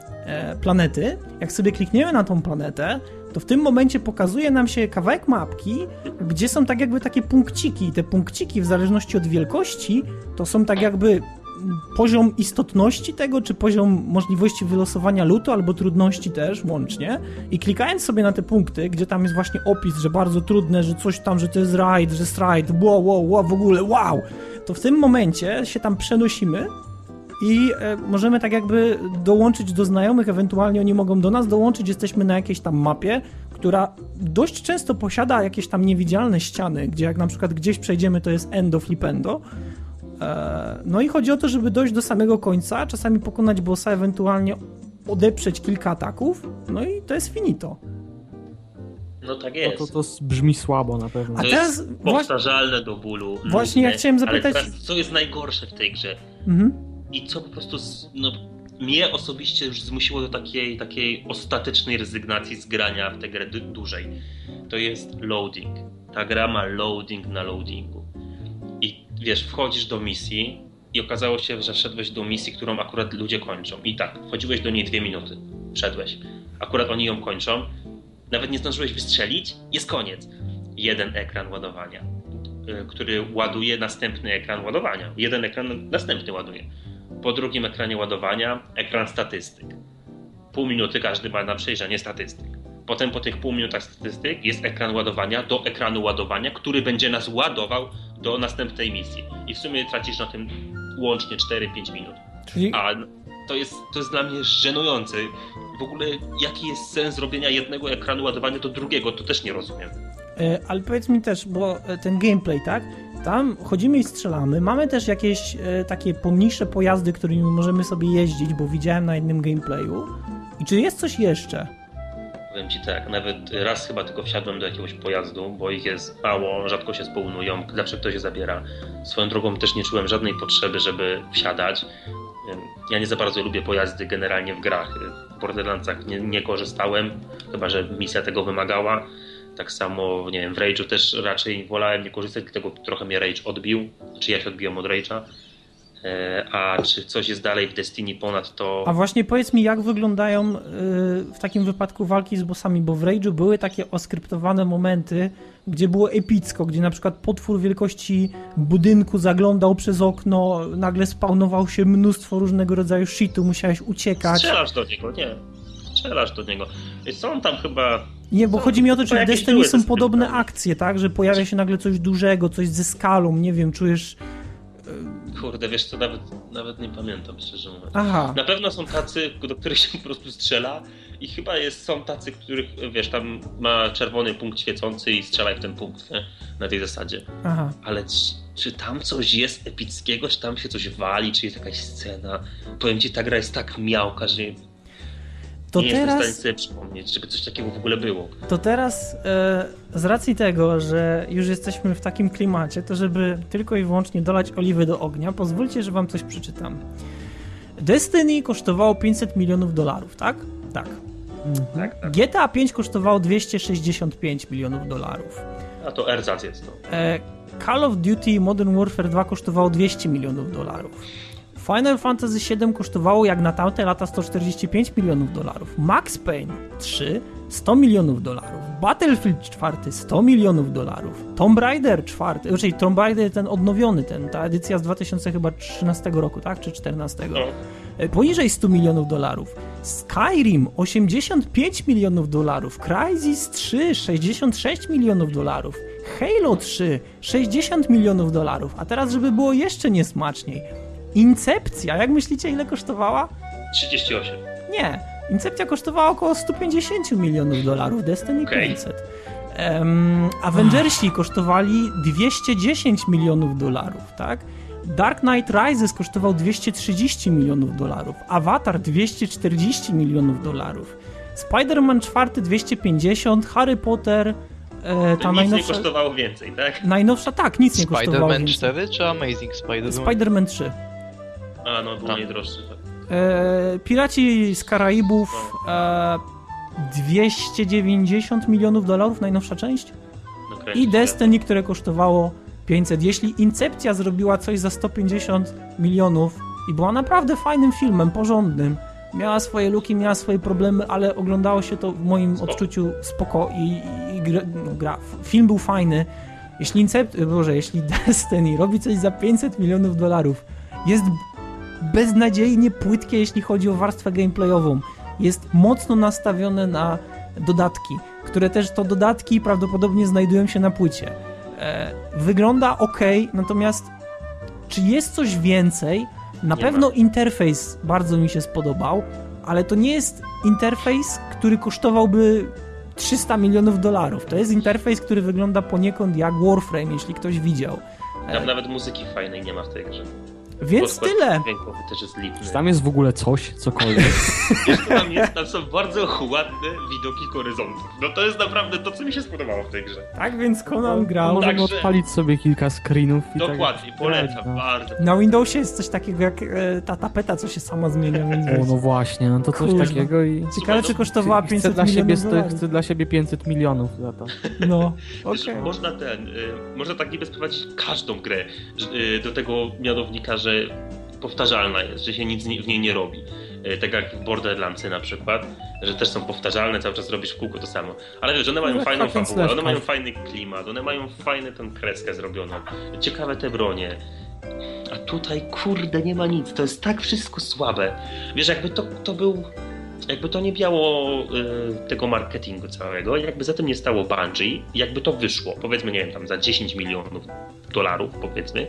planety. Jak sobie klikniemy na tą planetę, to w tym momencie pokazuje nam się kawałek mapki, gdzie są tak jakby takie punkciki. I te punkciki, w zależności od wielkości, to są tak jakby poziom istotności tego, czy poziom możliwości wylosowania lutu, albo trudności też łącznie. I klikając sobie na te punkty, gdzie tam jest właśnie opis, że bardzo trudne, że coś tam, że to jest raid, że jest raid, wow, wow, wow, w ogóle, wow, to w tym momencie się tam przenosimy i e, możemy tak jakby dołączyć do znajomych, ewentualnie oni mogą do nas dołączyć, jesteśmy na jakiejś tam mapie, która dość często posiada jakieś tam niewidzialne ściany, gdzie jak na przykład gdzieś przejdziemy, to jest endo flipendo. E, no i chodzi o to, żeby dojść do samego końca, czasami pokonać bossa, ewentualnie odeprzeć kilka ataków, no i to jest finito. No tak jest. No to, to brzmi słabo na pewno. A to teraz jest powtarzalne do bólu. Właśnie ja chciałem zapytać... Ale teraz, co jest najgorsze w tej grze? Mhm i co po prostu no, mnie osobiście już zmusiło do takiej, takiej ostatecznej rezygnacji z grania w tę grę dłużej. To jest loading. Ta gra ma loading na loadingu. I wiesz, wchodzisz do misji i okazało się, że wszedłeś do misji, którą akurat ludzie kończą. I tak, wchodziłeś do niej dwie minuty. Wszedłeś. Akurat oni ją kończą. Nawet nie zdążyłeś wystrzelić, jest koniec. Jeden ekran ładowania, y, który ładuje następny ekran ładowania. Jeden ekran następny ładuje po drugim ekranie ładowania ekran statystyk. Pół minuty każdy ma na przejrzenie statystyk. Potem po tych pół minutach statystyk jest ekran ładowania do ekranu ładowania, który będzie nas ładował do następnej misji. I w sumie tracisz na tym łącznie 4-5 minut. Czyli... A to jest, to jest dla mnie żenujące. W ogóle jaki jest sens robienia jednego ekranu ładowania do drugiego, to też nie rozumiem. E, ale powiedz mi też, bo ten gameplay, tak? Tam chodzimy i strzelamy. Mamy też jakieś e, takie pomniejsze pojazdy, którymi możemy sobie jeździć, bo widziałem na jednym gameplayu. I czy jest coś jeszcze? Powiem ci tak, nawet raz chyba tylko wsiadłem do jakiegoś pojazdu, bo ich jest mało, rzadko się spełnują, zawsze ktoś je zabiera. Swoją drogą też nie czułem żadnej potrzeby, żeby wsiadać. Ja nie za bardzo lubię pojazdy generalnie w grach. W Borderlandsach nie, nie korzystałem, chyba że misja tego wymagała tak samo, nie wiem, w Rage'u też raczej wolałem nie korzystać, dlatego trochę mnie Rage odbił, czy ja się odbiłem od Rage'a. E, a czy coś jest dalej w Destiny ponad to... A właśnie powiedz mi, jak wyglądają y, w takim wypadku walki z bossami, bo w Rage'u były takie oskryptowane momenty, gdzie było epicko, gdzie na przykład potwór wielkości budynku zaglądał przez okno, nagle spawnował się mnóstwo różnego rodzaju shitu, musiałeś uciekać. Strzelasz do niego, nie. Strzelasz do niego. Są tam chyba nie, bo chodzi mi o to, czy w Destiny są podobne akcje, tak? Że pojawia się nagle coś dużego, coś ze skalą, nie wiem, czujesz... E, Kurde, wiesz co, nawet, nawet nie pamiętam, szczerze mówiąc. Aha. Na pewno są tacy, do których się po prostu strzela i chyba jest, są tacy, których, wiesz, tam ma czerwony punkt świecący i strzelaj w ten punkt, nie? Na tej zasadzie. Aha. Ale czy, czy tam coś jest epickiego, czy tam się coś wali, czy jest jakaś scena? Powiem ci, ta gra jest tak miałka, że to nie teraz, jestem w stanie sobie przypomnieć, żeby coś takiego w ogóle było. To teraz e, z racji tego, że już jesteśmy w takim klimacie, to żeby tylko i wyłącznie dolać oliwy do ognia, pozwólcie, że wam coś przeczytam. Destiny kosztowało 500 milionów dolarów, tak? Tak. Mhm. tak, tak. GTA 5 kosztowało 265 milionów dolarów. A to erzac jest to. E, Call of Duty Modern Warfare 2 kosztowało 200 milionów dolarów. Final Fantasy VII kosztowało jak na tamte lata 145 milionów dolarów. Max Payne 3 100 milionów dolarów. Battlefield 4 100 milionów dolarów. Tomb Raider 4, czyli Tomb Raider ten odnowiony, ten, ta edycja z 2013 roku, tak? Czy 14? No. E, poniżej 100 milionów dolarów. Skyrim 85 milionów dolarów. Crysis 3 66 milionów dolarów. Halo 3 60 milionów dolarów. A teraz, żeby było jeszcze niesmaczniej. Incepcja, jak myślicie, ile kosztowała? 38. Nie. Incepcja kosztowała około 150 milionów dolarów, Destiny okay. 500. Um, Avengersi kosztowali 210 milionów dolarów, tak? Dark Knight Rises kosztował 230 milionów dolarów, Avatar 240 milionów dolarów, Spider-Man 4 250, Harry Potter E, ta nic najnowsza... nie kosztowało więcej, tak? Najnowsza, tak, nic nie kosztowało Spider-Man 4 czy Amazing Spider-Man? Spider-Man 3. A, no był najdroższy. Tak. E, Piraci z Karaibów e, 290 milionów dolarów, najnowsza część. No, I. Destiny, które kosztowało 500. Jeśli Incepcja zrobiła coś za 150 milionów i była naprawdę fajnym filmem, porządnym, miała swoje luki, miała swoje problemy, ale oglądało się to w moim Spoko. odczuciu spoko i, i, i gra, no, gra, film był fajny. Jeśli Incept, Boże, jeśli Destiny robi coś za 500 milionów dolarów, jest beznadziejnie płytkie, jeśli chodzi o warstwę gameplayową. Jest mocno nastawione na dodatki, które też to dodatki prawdopodobnie znajdują się na płycie. E, wygląda ok, natomiast czy jest coś więcej? Na Nie pewno ma. interfejs bardzo mi się spodobał, ale to nie jest interfejs, który kosztowałby 300 milionów dolarów. To jest interfejs, który wygląda poniekąd jak Warframe, jeśli ktoś widział. Tam nawet muzyki fajnej nie ma w tej grze. Więc Podkład tyle. Dźwiękowy też jest lipny. Czy tam jest w ogóle coś, cokolwiek? Wiesz, tam jest? Tam są bardzo ładne widoki horyzontów. No to jest naprawdę to, co mi się spodobało w tej grze. Tak więc Conan grał. Możemy Także- odpalić sobie kilka screenów i Dokładnie, tak polecam, no. bardzo. Na Windowsie jest coś takiego jak e, ta tapeta, co się sama zmienia. O, no właśnie, no to coś Kurwa. takiego i... Ciekawe, czy kosztowała Chcę 500 dla, siebie, milionów sto- dolarów. chcę dla siebie 500 milionów za to. No, Wiesz, okej. Można ten, y, można tak niby sprowadzić każdą grę y, do tego mianownika, że powtarzalna jest, że się nic w niej nie robi. Y, tak jak w Borderlandsy na przykład, że też są powtarzalne, cały czas robisz w kółko to samo. Ale wiesz, one mają No fajną fabułę, one mają fajny klimat, one mają fajną tę kreskę zrobioną, ciekawe te bronie. A tutaj, kurde, nie ma nic. To jest tak wszystko słabe. Wiesz, jakby to, to był jakby to nie miało y, tego marketingu całego, jakby za tym nie stało Bungie, jakby to wyszło, powiedzmy, nie wiem, tam za 10 milionów dolarów, powiedzmy,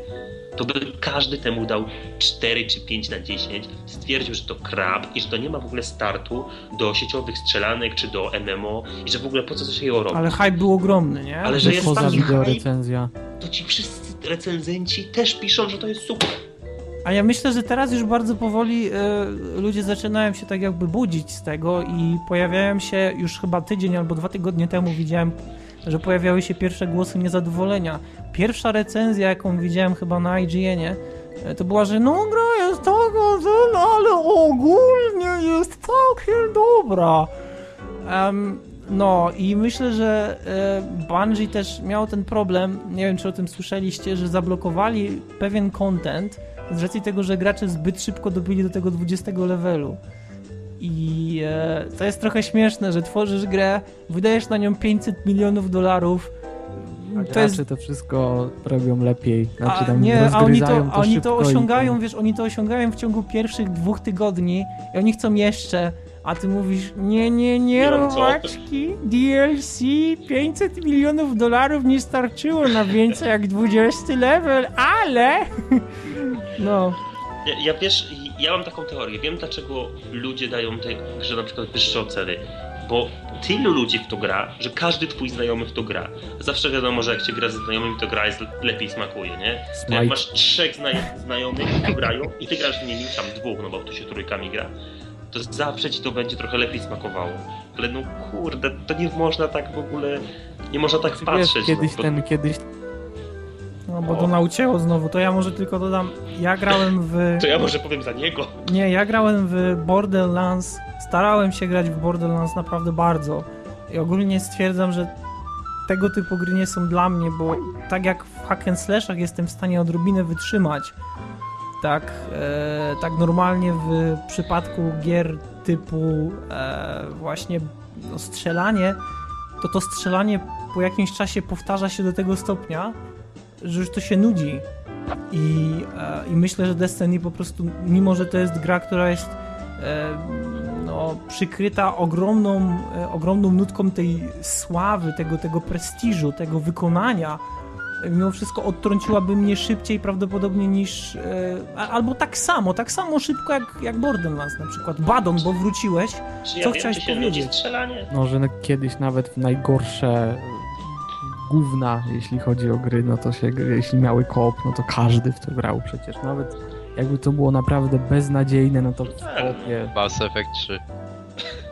to by każdy temu dał 4 czy 5 na 10, stwierdził, że to krab i że to nie ma w ogóle startu do sieciowych strzelanek czy do MMO i że w ogóle po co się ją robi. Ale hype był ogromny, nie? Ale że jest taki hype. recenzja. To ci wszyscy recenzenci też piszą, że to jest super. A ja myślę, że teraz już bardzo powoli e, ludzie zaczynają się tak jakby budzić z tego i pojawiają się już chyba tydzień albo dwa tygodnie temu widziałem, że pojawiały się pierwsze głosy niezadowolenia. Pierwsza recenzja, jaką widziałem chyba na IGN-ie, to była, że no gra jest taka, zła, ale ogólnie jest całkiem dobra. Em, no i myślę, że e, Bungie też miał ten problem, nie wiem czy o tym słyszeliście, że zablokowali pewien content z racji tego, że gracze zbyt szybko dobili do tego 20 levelu. I e, to jest trochę śmieszne, że tworzysz grę, wydajesz na nią 500 milionów dolarów. A To jest to wszystko robią lepiej. Znaczy a, nie, a oni to, a oni to i osiągają, tam- wiesz, oni to osiągają w ciągu pierwszych dwóch tygodni i oni chcą jeszcze, a ty mówisz, nie, nie, nie, robaczki, DLC 500 milionów dolarów nie starczyło na więcej jak 20 level, ale... No, Ja, ja wiesz, ja mam taką teorię. Wiem dlaczego ludzie dają tej grze na przykład wyższe oceny. Bo tylu ludzi w to gra, że każdy twój znajomy w to gra. Zawsze wiadomo, że jak się gra ze znajomymi, to gra jest lepiej smakuje, nie? To jak masz trzech zna- znajomych, którzy grają i ty grasz z nimi, tam dwóch, no bo tu się trójkami gra, to zawsze ci to będzie trochę lepiej smakowało. Ale no kurde, to nie można tak w ogóle, nie można tak Wiesz, patrzeć. kiedyś no, bo- ten, kiedyś no bo to naucięło znowu, to ja może tylko dodam, ja grałem w... To ja może powiem za niego. Nie, ja grałem w Borderlands, starałem się grać w Borderlands naprawdę bardzo i ogólnie stwierdzam, że tego typu gry nie są dla mnie, bo tak jak w hack and slashach jestem w stanie odrobinę wytrzymać, tak, e, tak normalnie w przypadku gier typu e, właśnie no, strzelanie, to to strzelanie po jakimś czasie powtarza się do tego stopnia, że już to się nudzi. I, e, I myślę, że Destiny po prostu, mimo że to jest gra, która jest e, no, przykryta ogromną, e, ogromną nutką tej sławy, tego, tego prestiżu, tego wykonania, mimo wszystko odtrąciłaby mnie szybciej prawdopodobnie niż. E, albo tak samo, tak samo szybko jak, jak Borderlands na przykład. Badon, bo wróciłeś. Czy ja Co wiem, chciałeś czy się powiedzieć? strzelanie? no, że no, kiedyś nawet w najgorsze e, gówna, jeśli chodzi o gry, no to się, jeśli miały koop, no to każdy w to grał przecież. Nawet jakby to było naprawdę beznadziejne, no to w Tak. koopie... Mass Effect 3.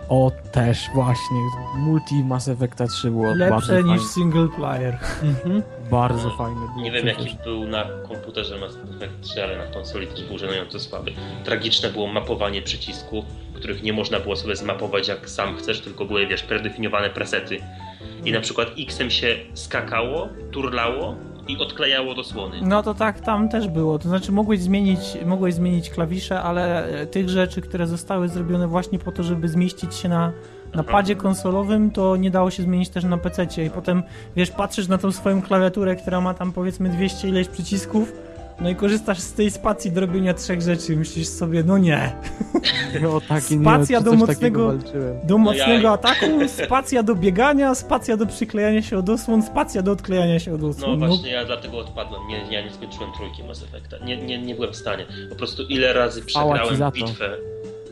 O, też właśnie. Multi Mass Effecta 3 było Lepsze niż single player. Mhm. Bardzo fajne było. Nie wiem jaki był na komputerze Mass Effect 3, ale na konsoli też był żenująco słaby. Tragiczne było mapowanie przycisków, których nie można było sobie zmapować jak sam chcesz, tylko były wiesz, predefiniowane presety. I na przykład X-em się skakało, turlało i odklejało do słony. No to tak tam też było. To znaczy mogłeś zmienić, mogłeś zmienić klawisze, ale e, tych rzeczy, które zostały zrobione właśnie po to, żeby zmieścić się na, na padzie konsolowym, to nie dało się zmienić też na PC. I potem, wiesz, patrzysz na tą swoją klawiaturę, która ma tam powiedzmy 200 ileś przycisków, no i korzystasz z tej spacji do robienia trzech rzeczy. Myślisz sobie, no nie. Nie, Spacja czy do mocnego-. Do mocnego jaj. ataku, spacja do biegania, spacja do przyklejania się od osłon, spacja do odklejania się od No osłon. właśnie, ja dlatego odpadłem. Nie, ja nie skończyłem trójki Mass Effecta. Nie, nie, nie byłem w stanie. Po prostu ile razy przegrałem bitwę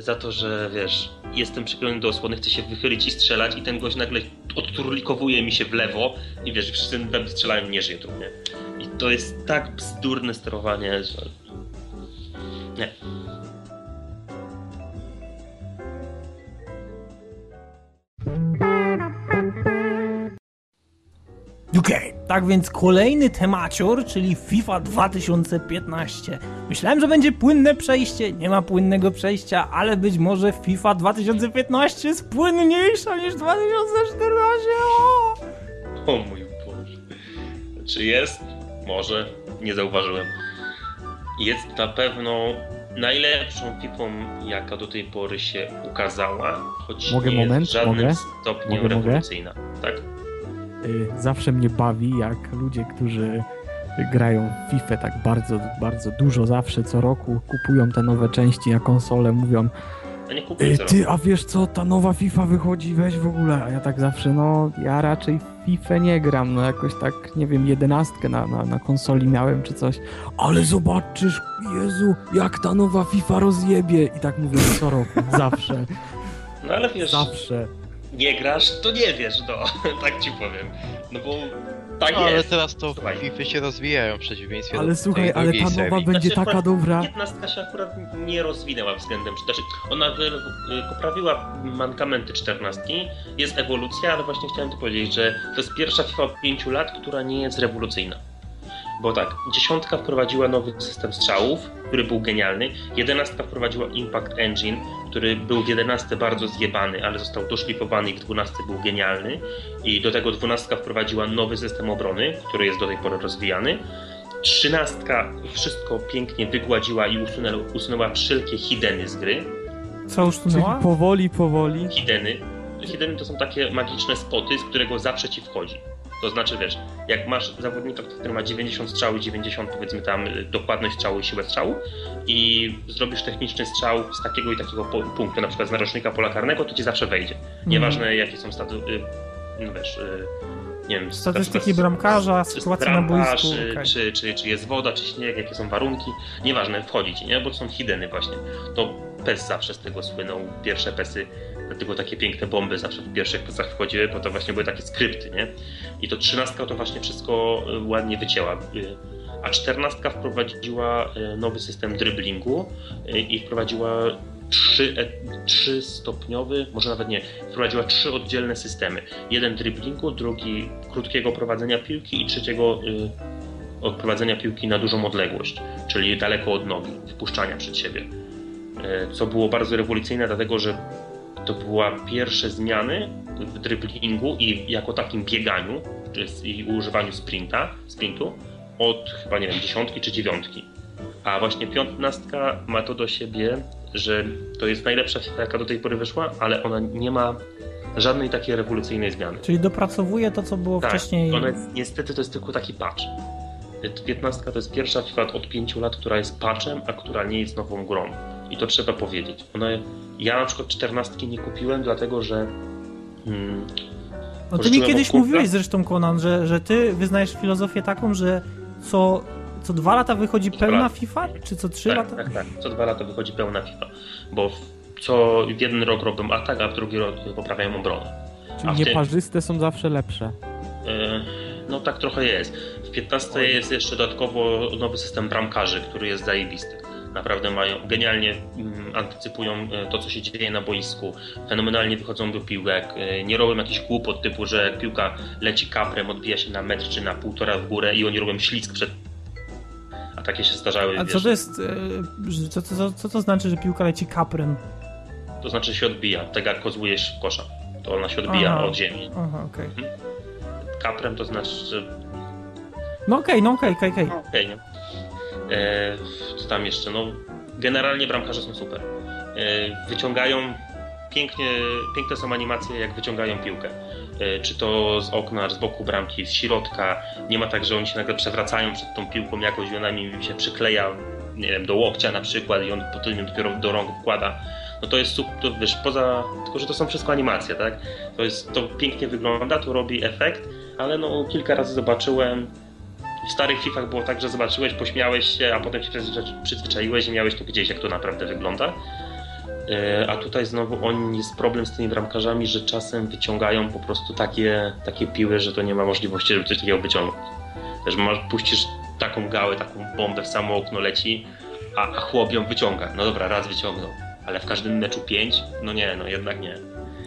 za to, że wiesz, jestem przyklejony do osłony, chcę się wychylić i strzelać i ten gość nagle odturlikowuje mi się w lewo i wiesz, wszyscy tam strzelają, nie żyje trudnie. I to jest tak bzdurne sterowanie, że... Nie. Okej, tak więc kolejny temacior, czyli FIFA 2015. Myślałem, że będzie płynne przejście, nie ma płynnego przejścia, ale być może FIFA 2015 jest płynniejsza niż 2014. O! O mój Boże. Czy jest? Może. Nie zauważyłem. Jest na pewno najlepszą FIFA, jaka do tej pory się ukazała, choć Mogę nie jest moment? w żadnym Mogę? stopniu Mogę, mogę? rewolucyjna. Tak? Y, Zawsze mnie bawi, jak ludzie, którzy grają w FIFA tak bardzo, bardzo dużo, zawsze co roku kupują te nowe części na konsolę, mówią "Ej, za ty, a wiesz co, ta nowa FIFA wychodzi, weź w ogóle, a ja tak zawsze, no ja raczej w FIFA nie gram, no jakoś tak, nie wiem, jedenastkę na, na, na konsoli miałem czy coś, ale zobaczysz, Jezu, jak ta nowa FIFA rozjebie. I tak mówię co roku, zawsze, No ale wiesz, zawsze. Nie grasz, to nie wiesz, no. tak ci powiem. No bo tak No, ale jest. teraz to Słuchaj. FIFA się rozwijają w przeciwieństwie Ale do słuchaj, tej ale ta serii. nowa będzie Znaczy, taka dobra. Piętnastka się akurat nie rozwinęła względem, znaczy ona wy, y, poprawiła mankamenty czternastki, jest ewolucja, ale właśnie chciałem tu powiedzieć, że to jest pierwsza FIFA od pięciu lat, która nie jest rewolucyjna. Bo tak, dziesiątka wprowadziła nowy system strzałów, który był genialny, jedenastka wprowadziła Impact Engine, który był w 11 bardzo zjebany, ale został doszlifowany i w 12 był genialny. I do tego 12 wprowadziła nowy system obrony, który jest do tej pory rozwijany. Trzynastka wszystko pięknie wygładziła i usunęła, usunęła wszelkie hideny z gry. Co tunęła? powoli, powoli. Hideny. Hideny to są takie magiczne spoty, z którego zawsze ci wchodzi. To znaczy, wiesz, jak masz zawodnika, który ma 90 strzał i 90 powiedzmy tam y, dokładność strzału i siłę strzału i zrobisz techniczny strzał z takiego i takiego punktu, na przykład z narocznika pola karnego, to ci zawsze wejdzie. Nieważne jakie są staty, y, no wiesz, y, nie wiem, Statystyki bramkarza, sytuacja na boisku. czy, okej. czy, czy, czy jest woda, czy śnieg, jakie są warunki, nieważne, wchodzi ci, nie? Bo to są hideny właśnie. To PES zawsze z tego słynął, pierwsze PESy, dlatego takie piękne bomby zawsze w pierwszych PESach wchodziły, bo to właśnie były takie skrypty, nie? I to trzynastka to właśnie wszystko y, ładnie wycięła. Y, A czternastka wprowadziła y, nowy system driblingu y, i wprowadziła trzy, e, trzy stopniowy, może nawet nie, wprowadziła trzy oddzielne systemy. Jeden driblingu, drugi krótkiego prowadzenia piłki i trzeciego y, odprowadzenia piłki na dużą odległość, czyli daleko od nogi, wpuszczania przed siebie. Y, co było bardzo rewolucyjne, dlatego że to była pierwsze zmiany w driblingu i jako takim bieganiu i używaniu sprinta, sprintu od chyba nie wiem, dziesiątki czy dziewiątki. A właśnie piątnastka ma to do siebie, że to jest najlepsza jaka do tej pory wyszła, ale ona nie ma żadnej takiej rewolucyjnej zmiany. Czyli dopracowuje to, co było Tak, wcześniej. ona jest, niestety to jest tylko taki patch. 15 to jest pierwsza FIFA od 5 lat, która jest patchem, a która nie jest nową grą. I to trzeba powiedzieć. Ona, ja na przykład 14 nie kupiłem, dlatego że mm, No ty mi kiedyś mówiłeś zresztą, Conan, że, że ty wyznajesz filozofię taką, że co, co dwa lata wychodzi Co pełna. FIFA? Czy co trzy tak, lata? tak, tak. Co dwa lata wychodzi pełna FIFA. Bo w, co w jeden rok robią atak, a w drugi rok poprawiają obronę. A Czyli w tym- nieparzyste są zawsze lepsze. E, No tak trochę jest. W 15 jest jeszcze dodatkowo nowy system bramkarzy, który jest zajebisty. Naprawdę mają, genialnie mm, antycypują e, to, co się dzieje na boisku. Fenomenalnie wychodzą do piłek. E, nie robią jakichś głupot typu, że jak piłka leci kaprem, odbija się na metr czy na półtora w górę i oni robią ślizg przed a takie się zdarzały. A wiesz, co to jest, e, co, co, co to znaczy, że piłka leci kaprem? To znaczy się odbija, tak jak kozłujesz w kosza. To ona się odbija Aha. od ziemi. Aha, okej. Kaprem to znaczy, że No okej, no okej, okej, okej. E, co tam jeszcze? No, generalnie bramkarze są super. E, wyciągają pięknie, piękne są animacje, jak wyciągają piłkę. E, czy to z okna, z boku bramki, z środka. Nie ma tak, że oni się nagle przewracają przed tą piłką jakoś i ona im się przykleja, nie wiem, do łokcia na przykład i on potem ją dopiero do rąk wkłada. No to jest super, to wiesz, poza, tylko że to są wszystko animacje, tak? To jest, to pięknie wygląda, to robi efekt, ale no kilka razy zobaczyłem, w starych Fifach było tak, że zobaczyłeś, pośmiałeś się, a potem się przyzwycza- przyzwyczaiłeś i miałeś to gdzieś, jak to naprawdę wygląda. E, A tutaj znowu oni jest problem z tymi bramkarzami, że czasem wyciągają po prostu takie, takie piły, że to nie ma możliwości, żeby coś takiego wyciągnąć. Też masz, puścisz taką gałę, taką bombę w samo okno leci, a, a chłop ją wyciąga. No dobra, raz wyciągnął, ale w każdym meczu pięć? No nie, no jednak nie.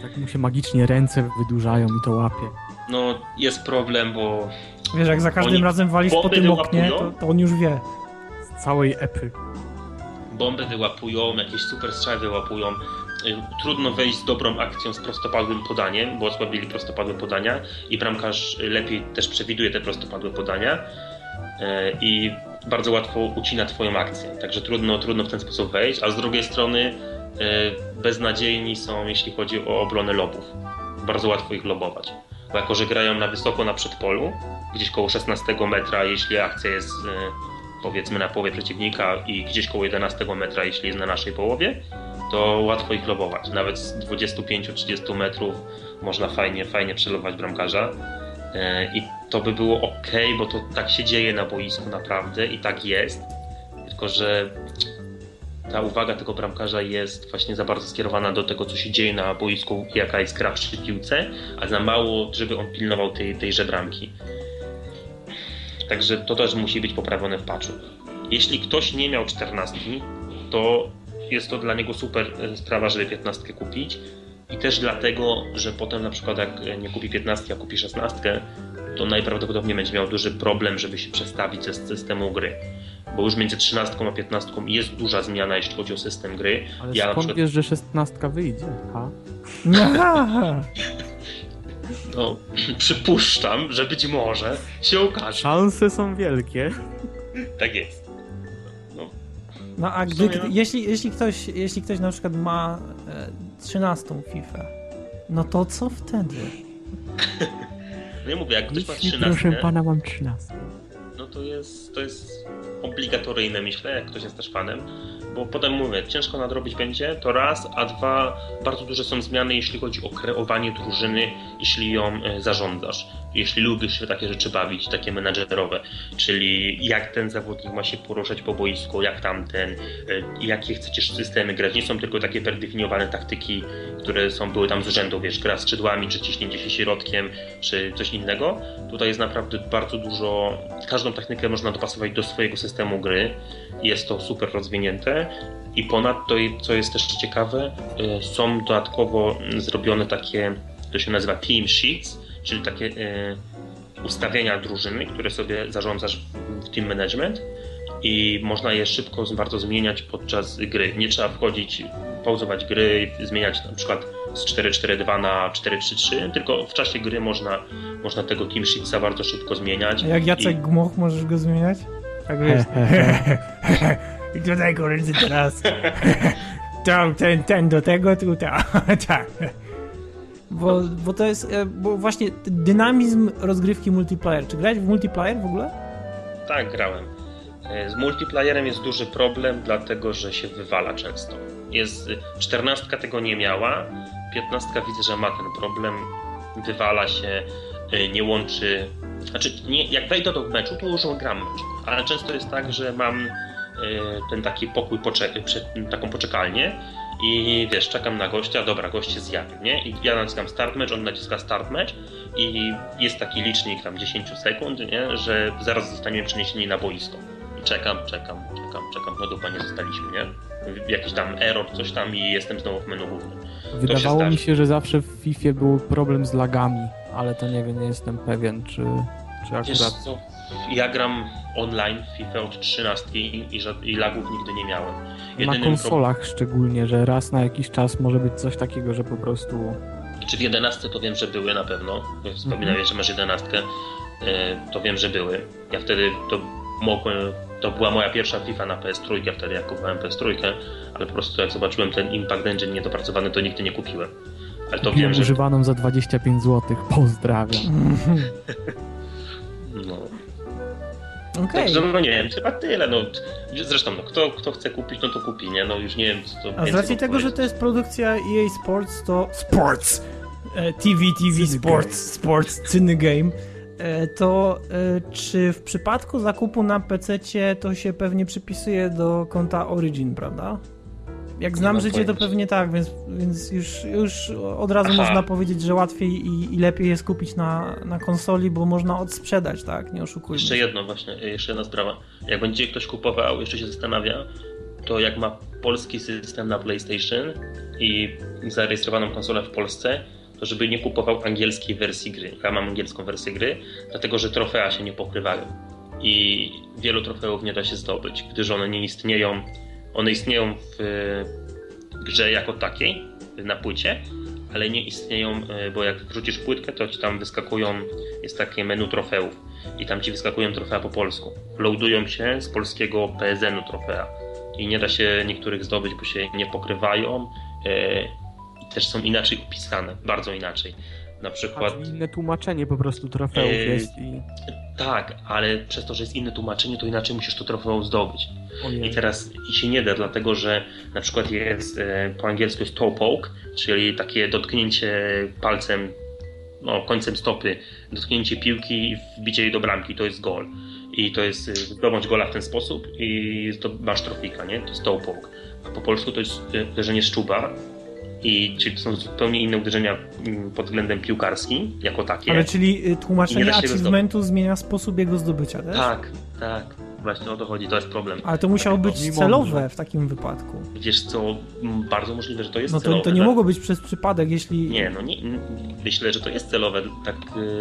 Tak mu się magicznie ręce wydłużają i to łapie. No jest problem, bo Wiesz, jak za każdym Oni razem walisz po tym oknie, to, to on już wie. Z całej epy. bomby wyłapują, jakieś super strzały wyłapują. Y, Trudno wejść z dobrą akcją, z prostopadłym podaniem, bo osłabili prostopadłe podania i bramkarz lepiej też przewiduje te prostopadłe podania y, i bardzo łatwo ucina twoją akcję. Także trudno, trudno w ten sposób wejść, a z drugiej strony y, beznadziejni są, jeśli chodzi o obronę lobów. Bardzo łatwo ich lobować. Bo jako, że grają na wysoko na przedpolu, gdzieś koło 16 metra, jeśli akcja jest y, powiedzmy na połowie przeciwnika i gdzieś koło 11 metra, jeśli jest na naszej połowie, to łatwo ich lobować. Nawet z 25-30 metrów można fajnie, fajnie przelować bramkarza. E, I to by było ok, bo to tak się dzieje na boisku naprawdę i tak jest. Tylko, że ta uwaga tego bramkarza jest właśnie za bardzo skierowana do tego, co się dzieje na boisku, jaka jest gra piłce, a za mało, żeby on pilnował tej, tejże bramki. Także to też musi być poprawione w patchu. Jeśli ktoś nie miał 14, to jest to dla niego super e, sprawa, żeby 15 kupić. I też dlatego, że potem na przykład jak nie kupi 15, a kupi 16, to najprawdopodobniej będzie miał duży problem, żeby się przestawić ze systemu gry. Bo już między 13 a 15 jest duża zmiana, jeśli chodzi o system gry. Ale Ja skąd przykład- wiesz, że szesnastka wyjdzie? Ha? No, przypuszczam, że być może się okaże. Szanse są wielkie. Tak jest. No a W gdy, sumie no. jeśli, jeśli, ktoś, jeśli ktoś na przykład ma e, 13 FIFA, no to co wtedy? No ja mówię, jak ktoś ma Jeśli 13, proszę pana mam 13. no to jest, to jest obligatoryjne, myślę, jak ktoś jest też fanem, bo potem mówię, ciężko nadrobić będzie, to raz, a dwa, bardzo duże są zmiany, jeśli chodzi o kreowanie drużyny, jeśli ją e, zarządzasz, jeśli lubisz się takie rzeczy bawić, takie menadżerowe, czyli jak ten zawodnik ma się poruszać po boisku, jak tamten, e, jakie chcecie systemy grać, nie są tylko takie predefiniowane taktyki, które są, były tam z rzędu, wiesz, gra skrzydłami, czy ciśnięcie się środkiem, czy coś innego. Tutaj jest naprawdę bardzo dużo, każdą technikę można dopasować do swojego systemu gry. Jest to super rozwinięte i ponadto, co jest też ciekawe, y, są dodatkowo zrobione takie, to się nazywa team sheets, czyli takie y, ustawienia drużyny, które sobie zarządzasz w team management i można je szybko bardzo zmieniać podczas gry. Nie trzeba wchodzić, pauzować gry, zmieniać na przykład z 4-4-2 na 4-3-3, tylko w czasie gry można, można tego team sheetsa bardzo szybko zmieniać. A jak Jacek I- Gmoch możesz go zmieniać? Tak wiesz. I tutaj koledzy teraz. Tam, ten, ten do tego, tu, ta, tak. Bo, bo to jest, e, bo właśnie dynamizm rozgrywki multiplayer. Czy grałeś w multiplayer w ogóle? Tak, grałem. E, Z multiplayerem jest duży problem, dlatego że się wywala często. Jest, 14 tego nie miała, 15 widzę, że ma ten problem, wywala się, e, nie łączy. Znaczy, nie, jak wejdę do meczu, to już gram mecz, ale często jest tak, że mam e, ten taki pokój, pocze- przed, taką poczekalnię i wiesz, czekam na gościa, dobra, gość się zjawił, nie? I ja naciskam start mecz, on naciska start mecz i jest taki licznik tam 10 sekund, nie? Że zaraz zostaniemy przeniesieni na boisko. I czekam, czekam, czekam, czekam, no dupa nie zostaliśmy, nie? Jakiś tam error, coś tam i jestem znowu w menu głównym. Wydawało się mi się, że zawsze w FIFA był problem z lagami, ale to nie wiem, nie jestem pewien, czy, czy akurat... co, ja gram online w FIFA od 13 i, i lagów nigdy nie miałem. Na Jedynym konsolach szczególnie, że raz na jakiś czas może być coś takiego, że po prostu... pro- Czy w 11 to wiem, że były na pewno. Wspominałeś, Mhm. że masz 11. To wiem, że były. Ja wtedy to mogłem. To była moja pierwsza FIFA na PS3 wtedy, jak kupowałem PS3, ale po prostu jak zobaczyłem ten Impact Engine niedopracowany, to nigdy nie kupiłem. Ale to Kupiłem wiem, że. używaną za 25 zł. Pozdrawiam. No. Okej. Także no nie wiem, chyba tyle. No. Zresztą, no, kto, kto chce kupić, no to kupi, nie? No już nie wiem, co to A z racji tego, że to jest produkcja EA Sports, to Sports! E, TV, TV, Cyny Sports, Sports, Cyny Game. E, To e, czy w przypadku zakupu na PC to się pewnie przypisuje do konta Origin, prawda? Jak znam życie, to pojęcia. pewnie tak, więc, więc już, już od razu Aha. można powiedzieć, że łatwiej i, i lepiej jest kupić na, na konsoli, bo można odsprzedać, tak? Nie oszukujmy. Jeszcze jedno właśnie, jeszcze jedna sprawa. Jak będzie ktoś kupował, jeszcze się zastanawia, to jak ma polski system na PlayStation i zarejestrowaną konsolę w Polsce, to żeby nie kupował angielskiej wersji gry. Ja mam angielską wersję gry, dlatego że trofea się nie pokrywają. I wielu trofeów nie da się zdobyć, gdyż one nie istnieją. One istnieją w grze jako takiej, na płycie, ale nie istnieją, e, bo jak wrzucisz płytkę, to ci tam wyskakują, jest takie menu trofeów i tam ci wyskakują trofea po polsku. Loadują się z polskiego PSN-u trofea i nie da się niektórych zdobyć, bo się nie pokrywają e, też są inaczej opisane, bardzo inaczej. Na A, przykład czyli inne tłumaczenie po prostu trofeów Ej. jest i... tak, ale przez to, że jest inne tłumaczenie, to inaczej musisz to trofeum zdobyć. Ojej. I teraz i się nie da, dlatego że na przykład jest e, po angielsku jest toe poke, czyli takie dotknięcie palcem, no końcem stopy, dotknięcie piłki i wbicie jej do bramki, to jest gol. I to jest e, zdobądź gola w ten sposób i to masz trofika, nie? To jest toe poke. A po polsku to jest e, uderzenie z czuba. I to są zupełnie inne uderzenia mm, pod względem piłkarskim, jako takie. Ale czyli y, Nie tłumaczenie achievementu zmienia sposób jego zdobycia też? Tak, tak. Właśnie o to chodzi, to jest problem. Ale to musiało być Mimo celowe w takim wypadku. Wiesz co, bardzo możliwe, że to jest No to, celowe. to nie tak? mogło być przez przypadek, jeśli... Nie, no nie, myślę, że to jest celowe. Tak y,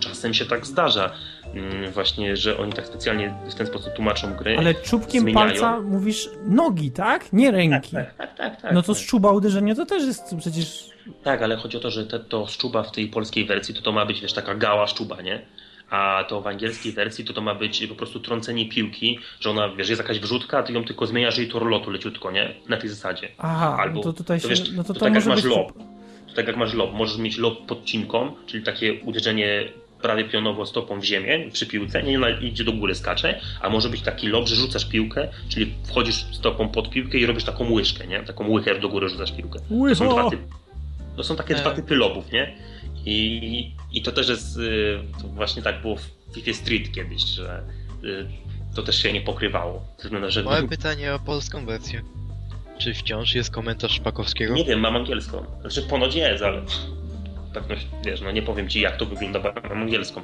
czasem się tak zdarza. Mm, właśnie, że oni tak specjalnie w ten sposób tłumaczą gry. Ale czubkiem zmieniają. palca mówisz nogi, tak? Nie ręki. Tak, tak, tak, tak. No to z czuba uderzenie to też jest przecież... Tak, ale chodzi o to, że te, to szczuba w tej polskiej wersji to to ma być, wiesz, taka gała szczuba, nie? A to w angielskiej wersji to to ma być po prostu trącenie piłki, że ona, wiesz, jest jakaś wrzutka, a ty ją tylko zmieniasz jej tor lotu leciutko, nie? Na tej zasadzie. Aha, Albo, no to tutaj się... wiesz, no to to to tak jak masz być... lob. To tak jak masz lob, możesz mieć lob podcinką, czyli takie uderzenie prawie pionowo stopą w ziemię przy piłce, nie ona idzie do góry, skacze, a może być taki lob, że rzucasz piłkę, czyli wchodzisz stopą pod piłkę i robisz taką łyżkę, nie? Taką łychę do góry rzucasz piłkę. To są dwa typy. To są takie dwa typy lobów, nie? I, I to też jest, y, to właśnie tak było w FIFA Street kiedyś, że y, to też się nie pokrywało. Że Małe pytanie o polską wersję. Czy wciąż jest komentarz Szpakowskiego? Nie wiem, mam angielską. Znaczy ponoć jest, ale pewność, wiesz, no nie powiem ci jak to wygląda, bo mam angielską.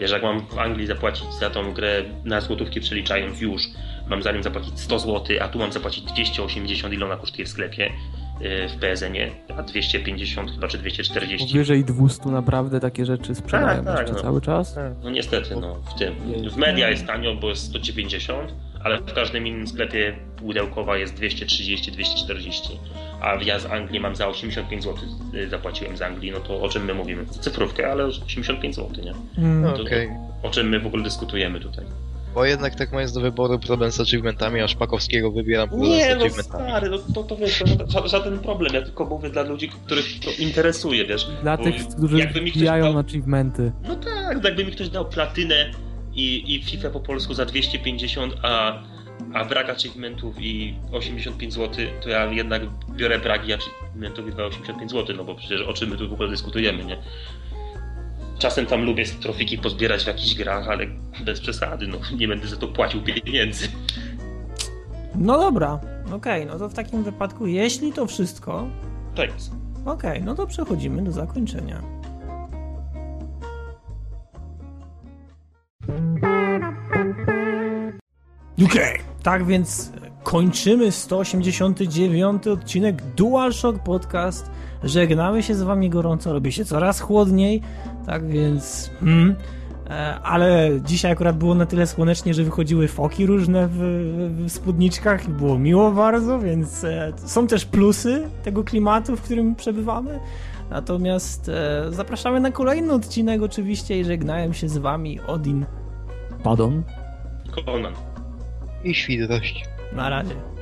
Wiesz, jak mam w Anglii zapłacić za tą grę na złotówki przeliczając już, mam za nią zapłacić 100 zł, a tu mam zapłacić 280, ile ona kosztuje w sklepie w PSN-ie, a 250 chyba czy 240. Powyżej 200 naprawdę takie rzeczy sprzedają Tak, tak, no. cały czas? No niestety, no w tym. W media jest tanio, bo jest 190, ale w każdym innym sklepie pudełkowa jest 230-240. A ja z Anglii mam za 85 zł zapłaciłem z Anglii, no to o czym my mówimy? Cyfrówkę, ale 85 zł, nie? Mm, To- Okej. O czym my w ogóle dyskutujemy tutaj? Bo jednak tak mając do wyboru problem z achievementami, a Szpakowskiego wybieram problem z Nie, no achievementami. stary, no to, to wiesz, to ża- żaden problem, ja tylko mówię dla ludzi, których to interesuje, wiesz? Dla Bo tych, którzy wbijają dał- achievementy. No tak, jakby mi ktoś dał platynę i, i FIFA po polsku za 250, a, a brak achievementów i 85 zł, to ja jednak biorę brak i achievementów i 85 zł, no bo przecież o czym my tu w ogóle dyskutujemy, nie? Czasem tam lubię trofiki pozbierać w jakichś grach, ale bez przesady, no nie będę za to płacił pieniędzy. No dobra, okej, no to w takim wypadku, jeśli to wszystko, To jest. okej, no to przechodzimy do zakończenia. Okej, okay. tak więc kończymy 189 odcinek DualShock Podcast. Żegnamy się z wami gorąco, robi się coraz chłodniej, tak więc... Hmm, e, ale dzisiaj akurat było na tyle słonecznie, że wychodziły foki różne w, w spódniczkach i było miło bardzo, więc e, są też plusy tego klimatu, w którym przebywamy. Natomiast e, zapraszamy na kolejny odcinek oczywiście i żegnałem się z wami Odin. Padon. Conan. I świdrość. Na razie.